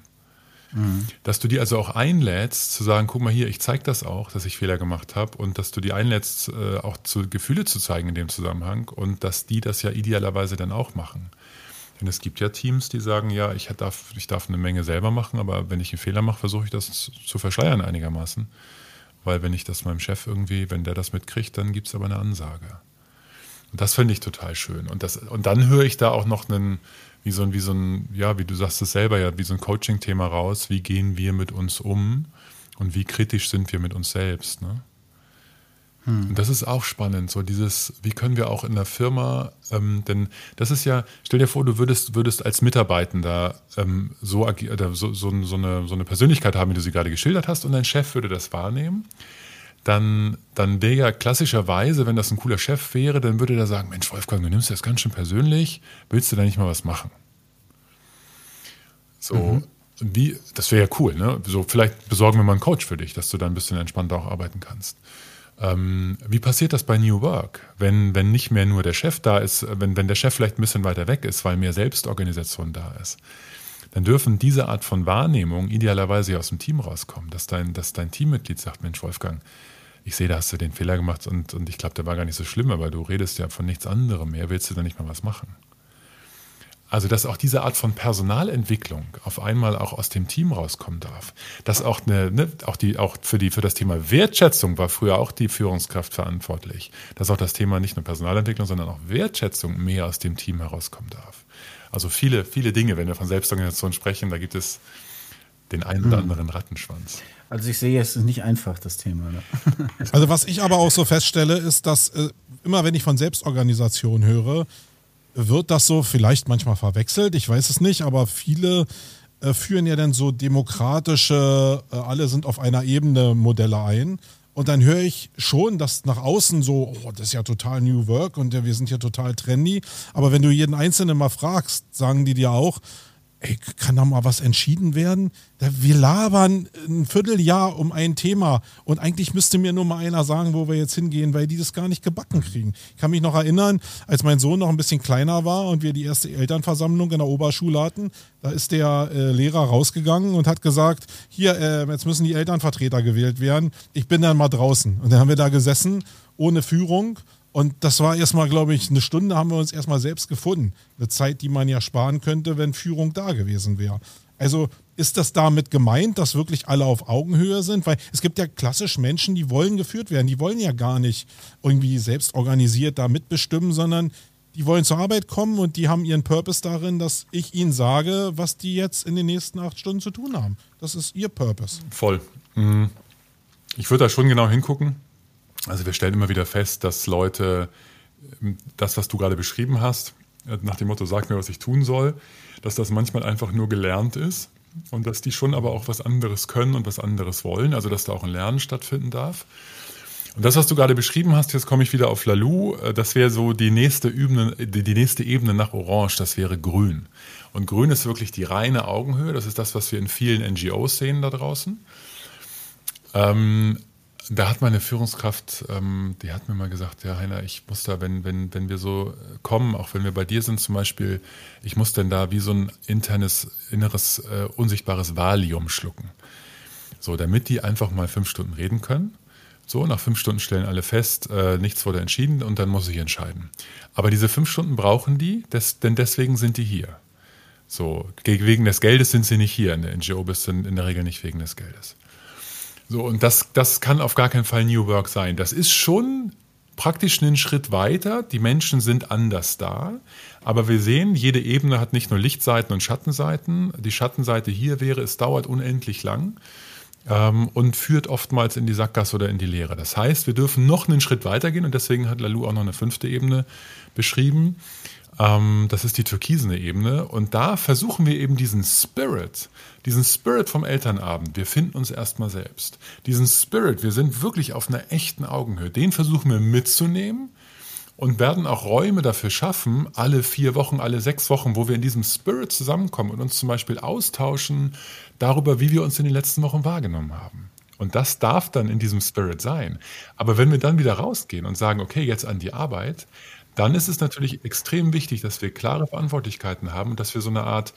Dass du die also auch einlädst, zu sagen, guck mal hier, ich zeige das auch, dass ich Fehler gemacht habe und dass du die einlädst, äh, auch zu, Gefühle zu zeigen in dem Zusammenhang und dass die das ja idealerweise dann auch machen. Denn es gibt ja Teams, die sagen, ja, ich darf, ich darf eine Menge selber machen, aber wenn ich einen Fehler mache, versuche ich das zu verschleiern einigermaßen. Weil wenn ich das meinem Chef irgendwie, wenn der das mitkriegt, dann gibt es aber eine Ansage. Und das finde ich total schön. Und, das, und dann höre ich da auch noch einen, wie so ein, wie so ein, ja, wie du sagst es selber ja, wie so ein Coaching-Thema raus. Wie gehen wir mit uns um und wie kritisch sind wir mit uns selbst? Ne? Hm. Und das ist auch spannend, so dieses, wie können wir auch in der Firma, ähm, denn das ist ja, stell dir vor, du würdest, würdest als Mitarbeitender ähm, so, so, so, so, eine, so eine Persönlichkeit haben, wie du sie gerade geschildert hast, und dein Chef würde das wahrnehmen. Dann, dann wäre ja klassischerweise, wenn das ein cooler Chef wäre, dann würde der sagen, Mensch, Wolfgang, du nimmst das ganz schön persönlich, willst du da nicht mal was machen? So, mhm. wie, das wäre ja cool, ne? So, vielleicht besorgen wir mal einen Coach für dich, dass du da ein bisschen entspannter auch arbeiten kannst. Ähm, wie passiert das bei New Work, wenn, wenn nicht mehr nur der Chef da ist, wenn, wenn der Chef vielleicht ein bisschen weiter weg ist, weil mehr Selbstorganisation da ist? Dann dürfen diese Art von Wahrnehmung idealerweise aus dem Team rauskommen, dass dein, dass dein Teammitglied sagt, Mensch, Wolfgang, ich sehe, da hast du den Fehler gemacht und, und ich glaube, der war gar nicht so schlimm, aber du redest ja von nichts anderem mehr, willst du da nicht mal was machen? Also, dass auch diese Art von Personalentwicklung auf einmal auch aus dem Team rauskommen darf. Dass auch eine, ne, auch die, auch für die, für das Thema Wertschätzung war früher auch die Führungskraft verantwortlich. Dass auch das Thema nicht nur Personalentwicklung, sondern auch Wertschätzung mehr aus dem Team herauskommen darf. Also viele, viele Dinge, wenn wir von Selbstorganisation sprechen, da gibt es den einen oder hm. anderen Rattenschwanz. Also ich sehe, es ist nicht einfach, das Thema. Ne? Also was ich aber auch so feststelle, ist, dass äh, immer wenn ich von Selbstorganisation höre, wird das so vielleicht manchmal verwechselt, ich weiß es nicht, aber viele äh, führen ja dann so demokratische, äh, alle sind auf einer Ebene Modelle ein. Und dann höre ich schon, dass nach außen so, oh, das ist ja total New Work und wir sind ja total trendy. Aber wenn du jeden Einzelnen mal fragst, sagen die dir auch, ey, kann da mal was entschieden werden? Wir labern ein Vierteljahr um ein Thema und eigentlich müsste mir nur mal einer sagen, wo wir jetzt hingehen, weil die das gar nicht gebacken kriegen. Ich kann mich noch erinnern, als mein Sohn noch ein bisschen kleiner war und wir die erste Elternversammlung in der Oberschule hatten, da ist der äh, Lehrer rausgegangen und hat gesagt, hier, äh, jetzt müssen die Elternvertreter gewählt werden. Ich bin dann mal draußen. Und dann haben wir da gesessen, ohne Führung und das war erstmal, glaube ich, eine Stunde haben wir uns erstmal selbst gefunden. Eine Zeit, die man ja sparen könnte, wenn Führung da gewesen wäre. Also ist das damit gemeint, dass wirklich alle auf Augenhöhe sind? Weil es gibt ja klassisch Menschen, die wollen geführt werden. Die wollen ja gar nicht irgendwie selbst organisiert da mitbestimmen, sondern die wollen zur Arbeit kommen und die haben ihren Purpose darin, dass ich ihnen sage, was die jetzt in den nächsten acht Stunden zu tun haben. Das ist ihr Purpose. Voll. Mhm. Ich würde da schon genau hingucken. Also wir stellen immer wieder fest, dass Leute ähm, das, was du gerade beschrieben hast, äh, nach dem Motto, sag mir, was ich tun soll, dass das manchmal einfach nur gelernt ist und dass die schon aber auch was anderes können und was anderes wollen, also dass da auch ein Lernen stattfinden darf. Und das, was du gerade beschrieben hast, jetzt komme ich wieder auf Lalou, äh, das wäre so die nächste, Ebene, die nächste Ebene nach Orange, das wäre Grün. Und Grün ist wirklich die reine Augenhöhe, das ist das, was wir in vielen NGOs sehen da draußen. Ähm, da hat meine Führungskraft, ähm, die hat mir mal gesagt, ja Heiner, ich muss da, wenn, wenn, wenn wir so kommen, auch wenn wir bei dir sind zum Beispiel, ich muss denn da wie so ein internes, inneres, äh, unsichtbares Valium schlucken. So, damit die einfach mal fünf Stunden reden können. So, nach fünf Stunden stellen alle fest, äh, nichts wurde entschieden und dann muss ich entscheiden. Aber diese fünf Stunden brauchen die, des, denn deswegen sind die hier. So, wegen des Geldes sind sie nicht hier. In der NGO bist du in der Regel nicht wegen des Geldes. So, und das, das kann auf gar keinen Fall New Work sein. Das ist schon praktisch einen Schritt weiter. Die Menschen sind anders da. Aber wir sehen, jede Ebene hat nicht nur Lichtseiten und Schattenseiten. Die Schattenseite hier wäre, es dauert unendlich lang ähm, und führt oftmals in die Sackgasse oder in die Leere. Das heißt, wir dürfen noch einen Schritt weitergehen und deswegen hat Lalou auch noch eine fünfte Ebene beschrieben. Ähm, das ist die türkisene Ebene. Und da versuchen wir eben diesen Spirit, diesen Spirit vom Elternabend, wir finden uns erstmal selbst. Diesen Spirit, wir sind wirklich auf einer echten Augenhöhe, den versuchen wir mitzunehmen und werden auch Räume dafür schaffen, alle vier Wochen, alle sechs Wochen, wo wir in diesem Spirit zusammenkommen und uns zum Beispiel austauschen darüber, wie wir uns in den letzten Wochen wahrgenommen haben. Und das darf dann in diesem Spirit sein. Aber wenn wir dann wieder rausgehen und sagen, okay, jetzt an die Arbeit, dann ist es natürlich extrem wichtig, dass wir klare Verantwortlichkeiten haben und dass wir so eine Art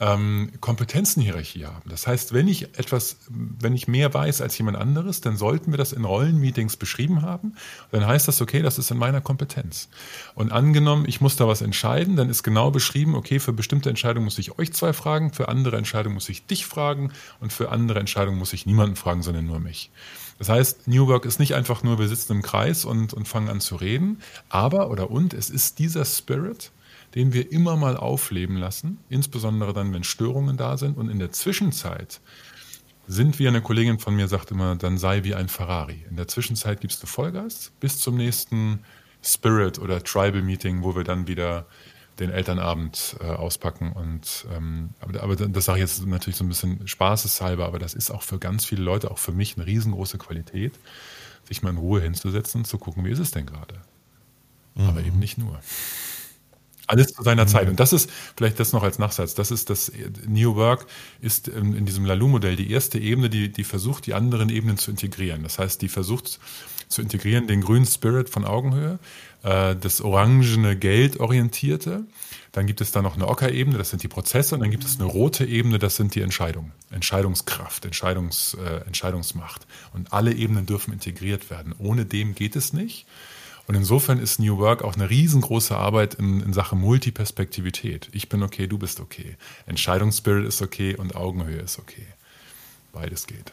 ähm, Kompetenzenhierarchie haben. Das heißt, wenn ich etwas, wenn ich mehr weiß als jemand anderes, dann sollten wir das in Rollenmeetings beschrieben haben. Dann heißt das, okay, das ist in meiner Kompetenz. Und angenommen, ich muss da was entscheiden, dann ist genau beschrieben, okay, für bestimmte Entscheidungen muss ich euch zwei fragen, für andere Entscheidungen muss ich dich fragen und für andere Entscheidungen muss ich niemanden fragen, sondern nur mich. Das heißt, New Work ist nicht einfach nur, wir sitzen im Kreis und, und fangen an zu reden, aber oder und, es ist dieser Spirit, den wir immer mal aufleben lassen, insbesondere dann, wenn Störungen da sind. Und in der Zwischenzeit sind wir, eine Kollegin von mir sagt immer, dann sei wie ein Ferrari. In der Zwischenzeit gibst du Vollgas bis zum nächsten Spirit oder Tribal Meeting, wo wir dann wieder den Elternabend äh, auspacken. Und ähm, aber, aber das sage ich jetzt natürlich so ein bisschen spaßeshalber, aber das ist auch für ganz viele Leute, auch für mich, eine riesengroße Qualität, sich mal in Ruhe hinzusetzen und zu gucken, wie ist es denn gerade. Mhm. Aber eben nicht nur. Alles zu seiner Zeit. Und das ist vielleicht das noch als Nachsatz. Das ist das New Work ist in, diesem Lalou-Modell die erste Ebene, die, die versucht, die anderen Ebenen zu integrieren. Das heißt, die versucht zu integrieren den grünen Spirit von Augenhöhe, äh, das orangene Geld orientierte. Dann gibt es da noch eine Ocker-Ebene, das sind die Prozesse. Und dann gibt es eine rote Ebene, das sind die Entscheidungen. Entscheidungskraft, Entscheidungs, äh, Entscheidungsmacht. Und alle Ebenen dürfen integriert werden. Ohne dem geht es nicht. Und insofern ist New Work auch eine riesengroße Arbeit in, in Sachen Multiperspektivität. Ich bin okay, du bist okay. Entscheidungsspirit ist okay und Augenhöhe ist okay. Beides geht.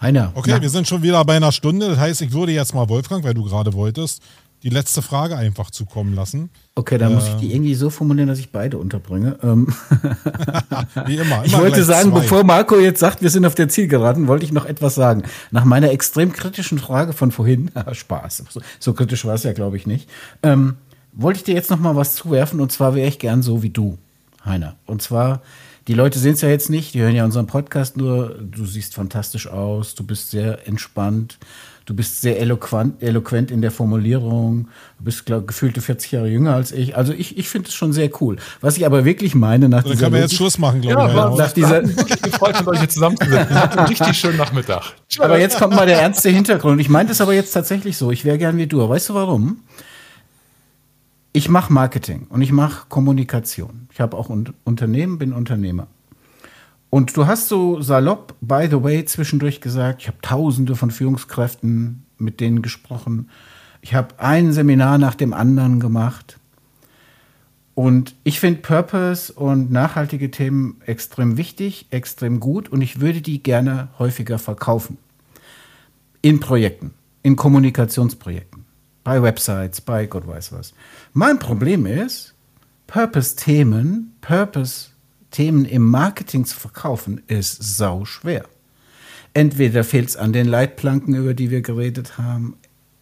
Heiner. Okay, ja. wir sind schon wieder bei einer Stunde. Das heißt, ich würde jetzt mal Wolfgang, weil du gerade wolltest, die letzte Frage einfach zukommen lassen. Okay, dann äh, muss ich die ähm. irgendwie so formulieren, dass ich beide unterbringe. Ähm. Wie immer. immer ich wollte sagen, zwei. bevor Marco jetzt sagt, wir sind auf der Zielgeraden, wollte ich noch etwas sagen. Nach meiner extrem kritischen Frage von vorhin, Spaß, so, so, kritisch war es ja, glaube ich, nicht, ähm, wollte ich dir jetzt noch mal was zuwerfen und zwar wäre ich gern so wie du, Heiner. Und zwar, die Leute sehen es ja jetzt nicht, die hören ja unseren Podcast nur, du siehst fantastisch aus, du bist sehr entspannt, Du bist sehr eloquent, eloquent in der Formulierung. Du bist glaub, gefühlte 40 Jahre jünger als ich. Also ich, ich finde es schon sehr cool. Was ich aber wirklich meine nach Dann dieser. Dann können wir jetzt Schluss machen, glaube ja, ich. Ja, nach dieser gefreut, mit euch hier einen richtig schönen Nachmittag. Aber jetzt kommt mal der ernste Hintergrund. Ich meine das aber jetzt tatsächlich so. Ich wäre gern wie du. Weißt du warum? Ich mache Marketing und ich mache Kommunikation. Ich habe auch un Unternehmen, bin Unternehmer. Und du hast so salopp, by the way, zwischendurch gesagt, ich habe tausende von Führungskräften mit denen gesprochen. Ich habe ein Seminar nach dem anderen gemacht. Und ich finde Purpose und nachhaltige Themen extrem wichtig, extrem gut und ich würde die gerne häufiger verkaufen. In Projekten, in Kommunikationsprojekten, bei Websites, bei Gott weiß was. Mein Problem ist, Purpose-Themen, Purpose Themen im Marketing zu verkaufen, ist sau schwer. Entweder fehlt es an den Leitplanken, über die wir geredet haben,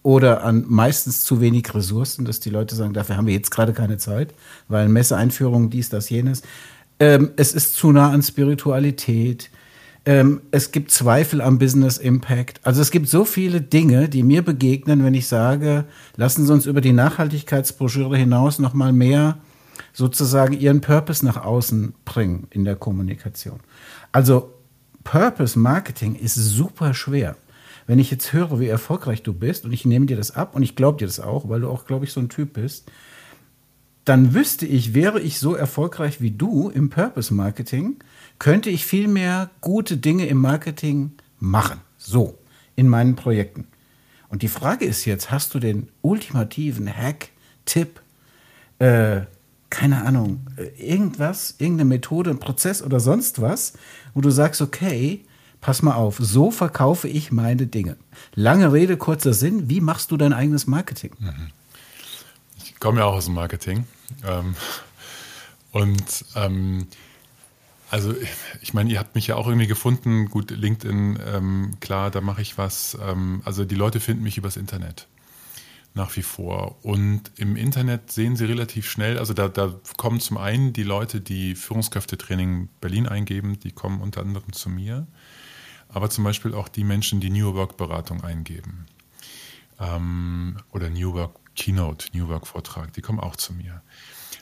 oder an meistens zu wenig Ressourcen, dass die Leute sagen, dafür haben wir jetzt gerade keine Zeit, weil Messeeinführung, dies, das, jenes. Ähm, es ist zu nah an Spiritualität. Ähm, es gibt Zweifel am Business Impact. Also es gibt so viele Dinge, die mir begegnen, wenn ich sage, lassen Sie uns über die Nachhaltigkeitsbroschüre hinaus noch mal mehr sozusagen ihren Purpose nach außen bringen in der Kommunikation. Also Purpose Marketing ist super schwer. Wenn ich jetzt höre, wie erfolgreich du bist und ich nehme dir das ab und ich glaube dir das auch, weil du auch, glaube ich, so ein Typ bist, dann wüsste ich, wäre ich so erfolgreich wie du im Purpose Marketing, könnte ich viel mehr gute Dinge im Marketing machen. So, in meinen Projekten. Und die Frage ist jetzt, hast du den ultimativen Hack, Tipp, äh, keine Ahnung, äh, irgendwas, irgendeine Methode, ein Prozess oder sonst was, wo du sagst, okay, pass mal auf, so verkaufe ich meine Dinge. Lange Rede, kurzer Sinn, wie machst du dein eigenes Marketing? Mhm. Ich komme ja auch aus dem Marketing. Ähm, und ähm, also ich meine, ihr habt mich ja auch irgendwie gefunden. Gut, LinkedIn, ähm, klar, da mache ich was. Ähm, also die Leute finden mich übers Internet nach wie vor. Und im Internet sehen Sie relativ schnell, also da, da kommen zum einen die Leute, die Führungskräftetraining Berlin eingeben, die kommen unter anderem zu mir, aber zum Beispiel auch die Menschen, die New Work Beratung eingeben. ähm, oder New Work Keynote, New Work Vortrag, die kommen auch zu mir.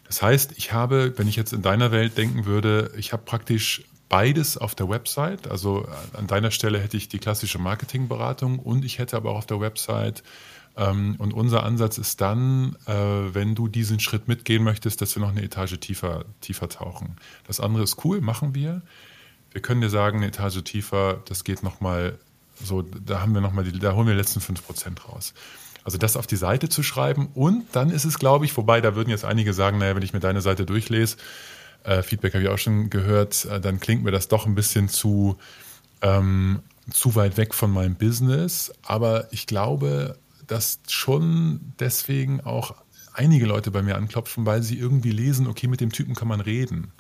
Das heißt, ich habe, wenn ich jetzt in deiner Welt denken würde, ich habe praktisch beides auf der Website. Also an deiner Stelle hätte ich die klassische Marketingberatung und ich hätte aber auch auf der Website und unser Ansatz ist dann, äh, wenn du diesen Schritt mitgehen möchtest, dass wir noch eine Etage tiefer, tiefer tauchen. Das andere ist cool, machen wir. Wir können dir sagen, eine Etage tiefer, das geht nochmal so, da haben wir noch mal die, da holen wir die letzten 5% raus. Also das auf die Seite zu schreiben und dann ist es, glaube ich, wobei da würden jetzt einige sagen, naja, wenn ich mir deine Seite durchlese, äh, Feedback habe ich auch schon gehört, äh, dann klingt mir das doch ein bisschen zu, ähm, zu weit weg von meinem Business. Aber ich glaube, dass schon deswegen auch einige Leute bei mir anklopfen, weil sie irgendwie lesen, okay, mit dem Typen kann man reden.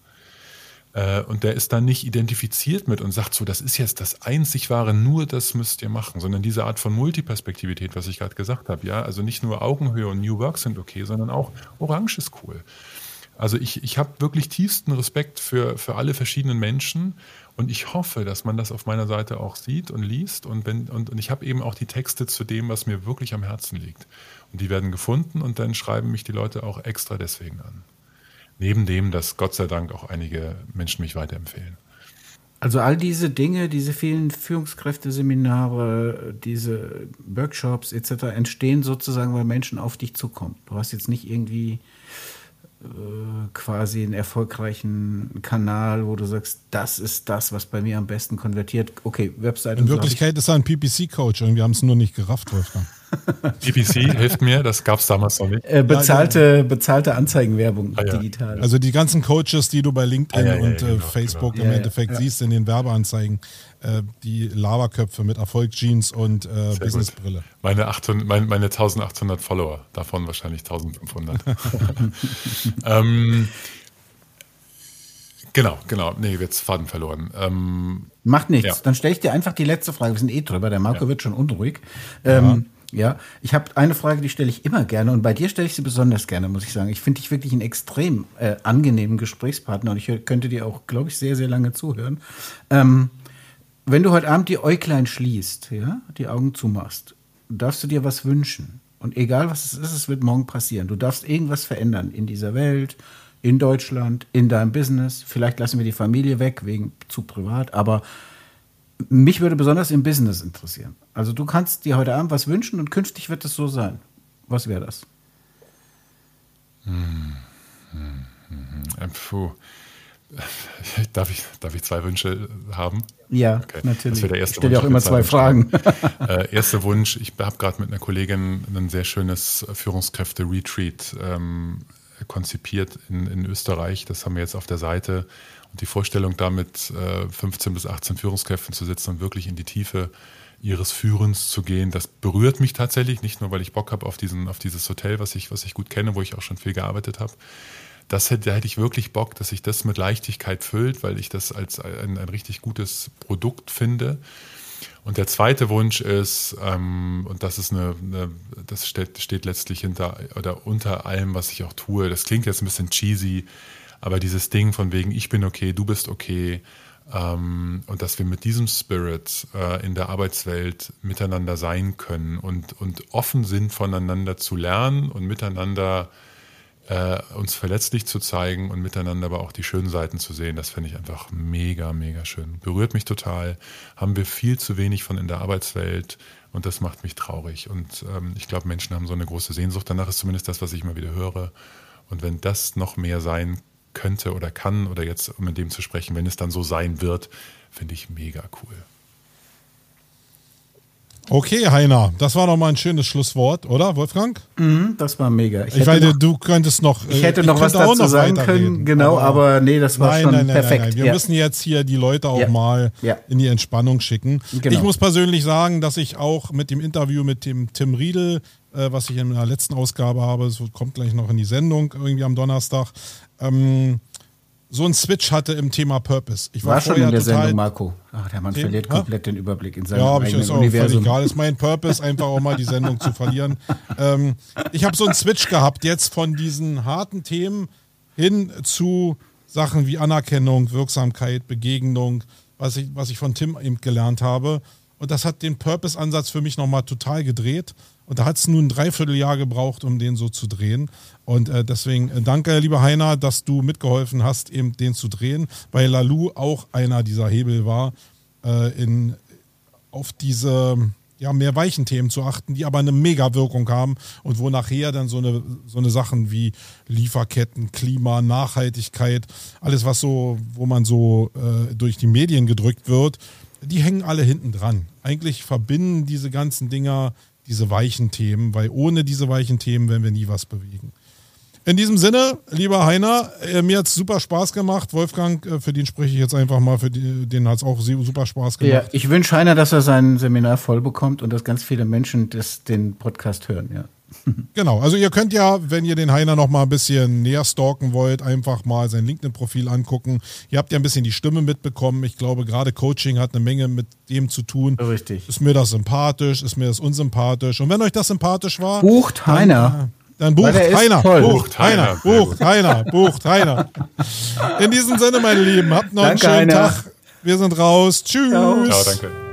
Äh, und der ist dann nicht identifiziert mit und sagt so, das ist jetzt das einzig wahre, nur das müsst ihr machen, sondern diese Art von Multiperspektivität, was ich gerade gesagt habe, ja, also nicht nur Augenhöhe und New Work sind okay, sondern auch Orange ist cool. Also ich, ich habe wirklich tiefsten Respekt für, für alle verschiedenen Menschen und ich hoffe, dass man das auf meiner Seite auch sieht und liest und, wenn, und, und ich habe eben auch die Texte zu dem, was mir wirklich am Herzen liegt. Und die werden gefunden und dann schreiben mich die Leute auch extra deswegen an. Neben dem, dass Gott sei Dank auch einige Menschen mich weiterempfehlen. Also all diese Dinge, diese vielen Führungskräfteseminare, diese Workshops etc. entstehen sozusagen, weil Menschen auf dich zukommen. Du hast jetzt nicht irgendwie quasi einen erfolgreichen Kanal, wo du sagst, das ist das, was bei mir am besten konvertiert. Okay, Webseite. In Wirklichkeit ist er ein PPC-Coach und wir haben es nur nicht gerafft, Wolfgang. PPC hilft mir, das gab es damals noch nicht. Äh, bezahlte, bezahlte Anzeigenwerbung Ah, ja. digital. Also die ganzen Coaches, die du bei LinkedIn Ah, ja, ja, und ja, äh, genau, Facebook genau. im Ja, ja, Endeffekt ja. siehst in den Werbeanzeigen, äh, die Laberköpfe mit Erfolg-Jeans und äh, Businessbrille. Meine, 800, meine, meine 1800 Follower, davon wahrscheinlich 1500. ähm, genau, genau. Nee, jetzt Faden verloren. Ähm, Macht nichts. Ja. Dann stelle ich dir einfach die letzte Frage. Wir sind eh drüber. Der Marco wird schon unruhig. Ähm, ja, ich habe eine Frage, die stelle ich immer gerne und bei dir stelle ich sie besonders gerne, muss ich sagen. Ich finde dich wirklich einen extrem äh, angenehmen Gesprächspartner und ich könnte dir auch, glaube ich, sehr, sehr lange zuhören. Ähm, wenn du heute Abend die Äuglein schließt, ja, die Augen zumachst, darfst du dir was wünschen. Und egal was es ist, es wird morgen passieren. Du darfst irgendwas verändern in dieser Welt, in Deutschland, in deinem Business. Vielleicht lassen wir die Familie weg, wegen zu privat, aber mich würde besonders im Business interessieren. Also du kannst dir heute Abend was wünschen und künftig wird es so sein. Was wäre das? äh, puh. Darf ich, darf ich zwei Wünsche haben? Ja, Okay, natürlich. das wäre der erste ich stelle dir auch Wunsch, immer zwei Fragen. Äh, erster Wunsch, ich habe gerade mit einer Kollegin ein sehr schönes Führungskräfte-Retreat ähm, konzipiert in, in Österreich. Das haben wir jetzt auf der Seite. Die Vorstellung, da mit äh, 15 bis 18 Führungskräften zu sitzen und wirklich in die Tiefe ihres Führens zu gehen, das berührt mich tatsächlich, nicht nur, weil ich Bock habe auf, auf dieses Hotel, was ich, was ich gut kenne, wo ich auch schon viel gearbeitet habe. Das hätte, da hätte ich wirklich Bock, dass sich das mit Leichtigkeit füllt, weil ich das als ein, ein richtig gutes Produkt finde. Und der zweite Wunsch ist, ähm, und das ist eine, eine das steht, steht letztlich hinter oder unter allem, was ich auch tue. Das klingt jetzt ein bisschen cheesy, aber dieses Ding von wegen, ich bin okay, du bist okay, ähm, und dass wir mit diesem Spirit äh, in der Arbeitswelt miteinander sein können und, und offen sind, voneinander zu lernen und miteinander äh, uns verletzlich zu zeigen und miteinander aber auch die schönen Seiten zu sehen, das finde ich einfach mega, mega schön. Berührt mich total. Haben wir viel zu wenig von in der Arbeitswelt und das macht mich traurig. Und ähm, ich glaube, Menschen haben so eine große Sehnsucht. Danach ist zumindest das, was ich immer wieder höre. Und wenn das noch mehr sein könnte oder kann, oder jetzt, um in dem zu sprechen, wenn es dann so sein wird, finde ich mega cool. Okay, Heiner, das war doch mal ein schönes Schlusswort, oder, Wolfgang? Mhm, das war mega. Ich, hätte weiß, noch, du könntest noch. ich äh, hätte noch was dazu sagen weiterreden. können, genau, aber nee, das war nein, schon nein, nein, perfekt. Nein, nein. Wir ja. müssen jetzt hier die Leute auch Ja. mal Ja. in die Entspannung schicken. Genau. Ich muss persönlich sagen, dass ich auch mit dem Interview mit dem Tim Riedel, äh, was ich in der letzten Ausgabe habe, so kommt gleich noch in die Sendung irgendwie am Donnerstag, ähm, so einen Switch hatte im Thema Purpose. Ich war, war schon in der Sendung, Marco. Ach, der Mann verliert Ha? komplett den Überblick in seinem Ja, aber ich eigenen ist auch Universum. egal. Ist mein Purpose, einfach auch mal die Sendung zu verlieren. Ähm, ich habe so einen Switch gehabt, jetzt von diesen harten Themen hin zu Sachen wie Anerkennung, Wirksamkeit, Begegnung, was ich, was ich von Tim eben gelernt habe. Und das hat den Purpose-Ansatz für mich nochmal total gedreht. Und da hat es nun ein Dreivierteljahr gebraucht, um den so zu drehen. Und äh, deswegen äh, danke, lieber Heiner, dass du mitgeholfen hast, eben den zu drehen, weil Lalu auch einer dieser Hebel war, äh, in, auf diese ja, mehr weichen Themen zu achten, die aber eine Mega-Wirkung haben und wo nachher dann so eine, so eine Sachen wie Lieferketten, Klima, Nachhaltigkeit, alles was so, wo man so äh, durch die Medien gedrückt wird, die hängen alle hinten dran. Eigentlich verbinden diese ganzen Dinger diese weichen Themen, weil ohne diese weichen Themen werden wir nie was bewegen. In diesem Sinne, lieber Heiner, äh, mir hat es super Spaß gemacht. Wolfgang, äh, für den spreche ich jetzt einfach mal, für die, den hat es auch super Spaß gemacht. Ja, ich wünsche Heiner, dass er sein Seminar voll bekommt und dass ganz viele Menschen das, den Podcast hören, ja. Genau, also ihr könnt ja, wenn ihr den Heiner noch mal ein bisschen näher stalken wollt, einfach mal sein LinkedIn-Profil angucken. Ihr habt ja ein bisschen die Stimme mitbekommen. Ich glaube, gerade Coaching hat eine Menge mit dem zu tun. Richtig. Ist mir das sympathisch? Ist mir das unsympathisch? Und wenn euch das sympathisch war, bucht Heiner. Dann, bucht Heiner, bucht Heiner, bucht Heiner, bucht Heiner. In diesem Sinne, meine Lieben, habt noch Danke, einen schönen Heiner. Tag. Wir sind raus. Tschüss. Ciao, Ciao danke.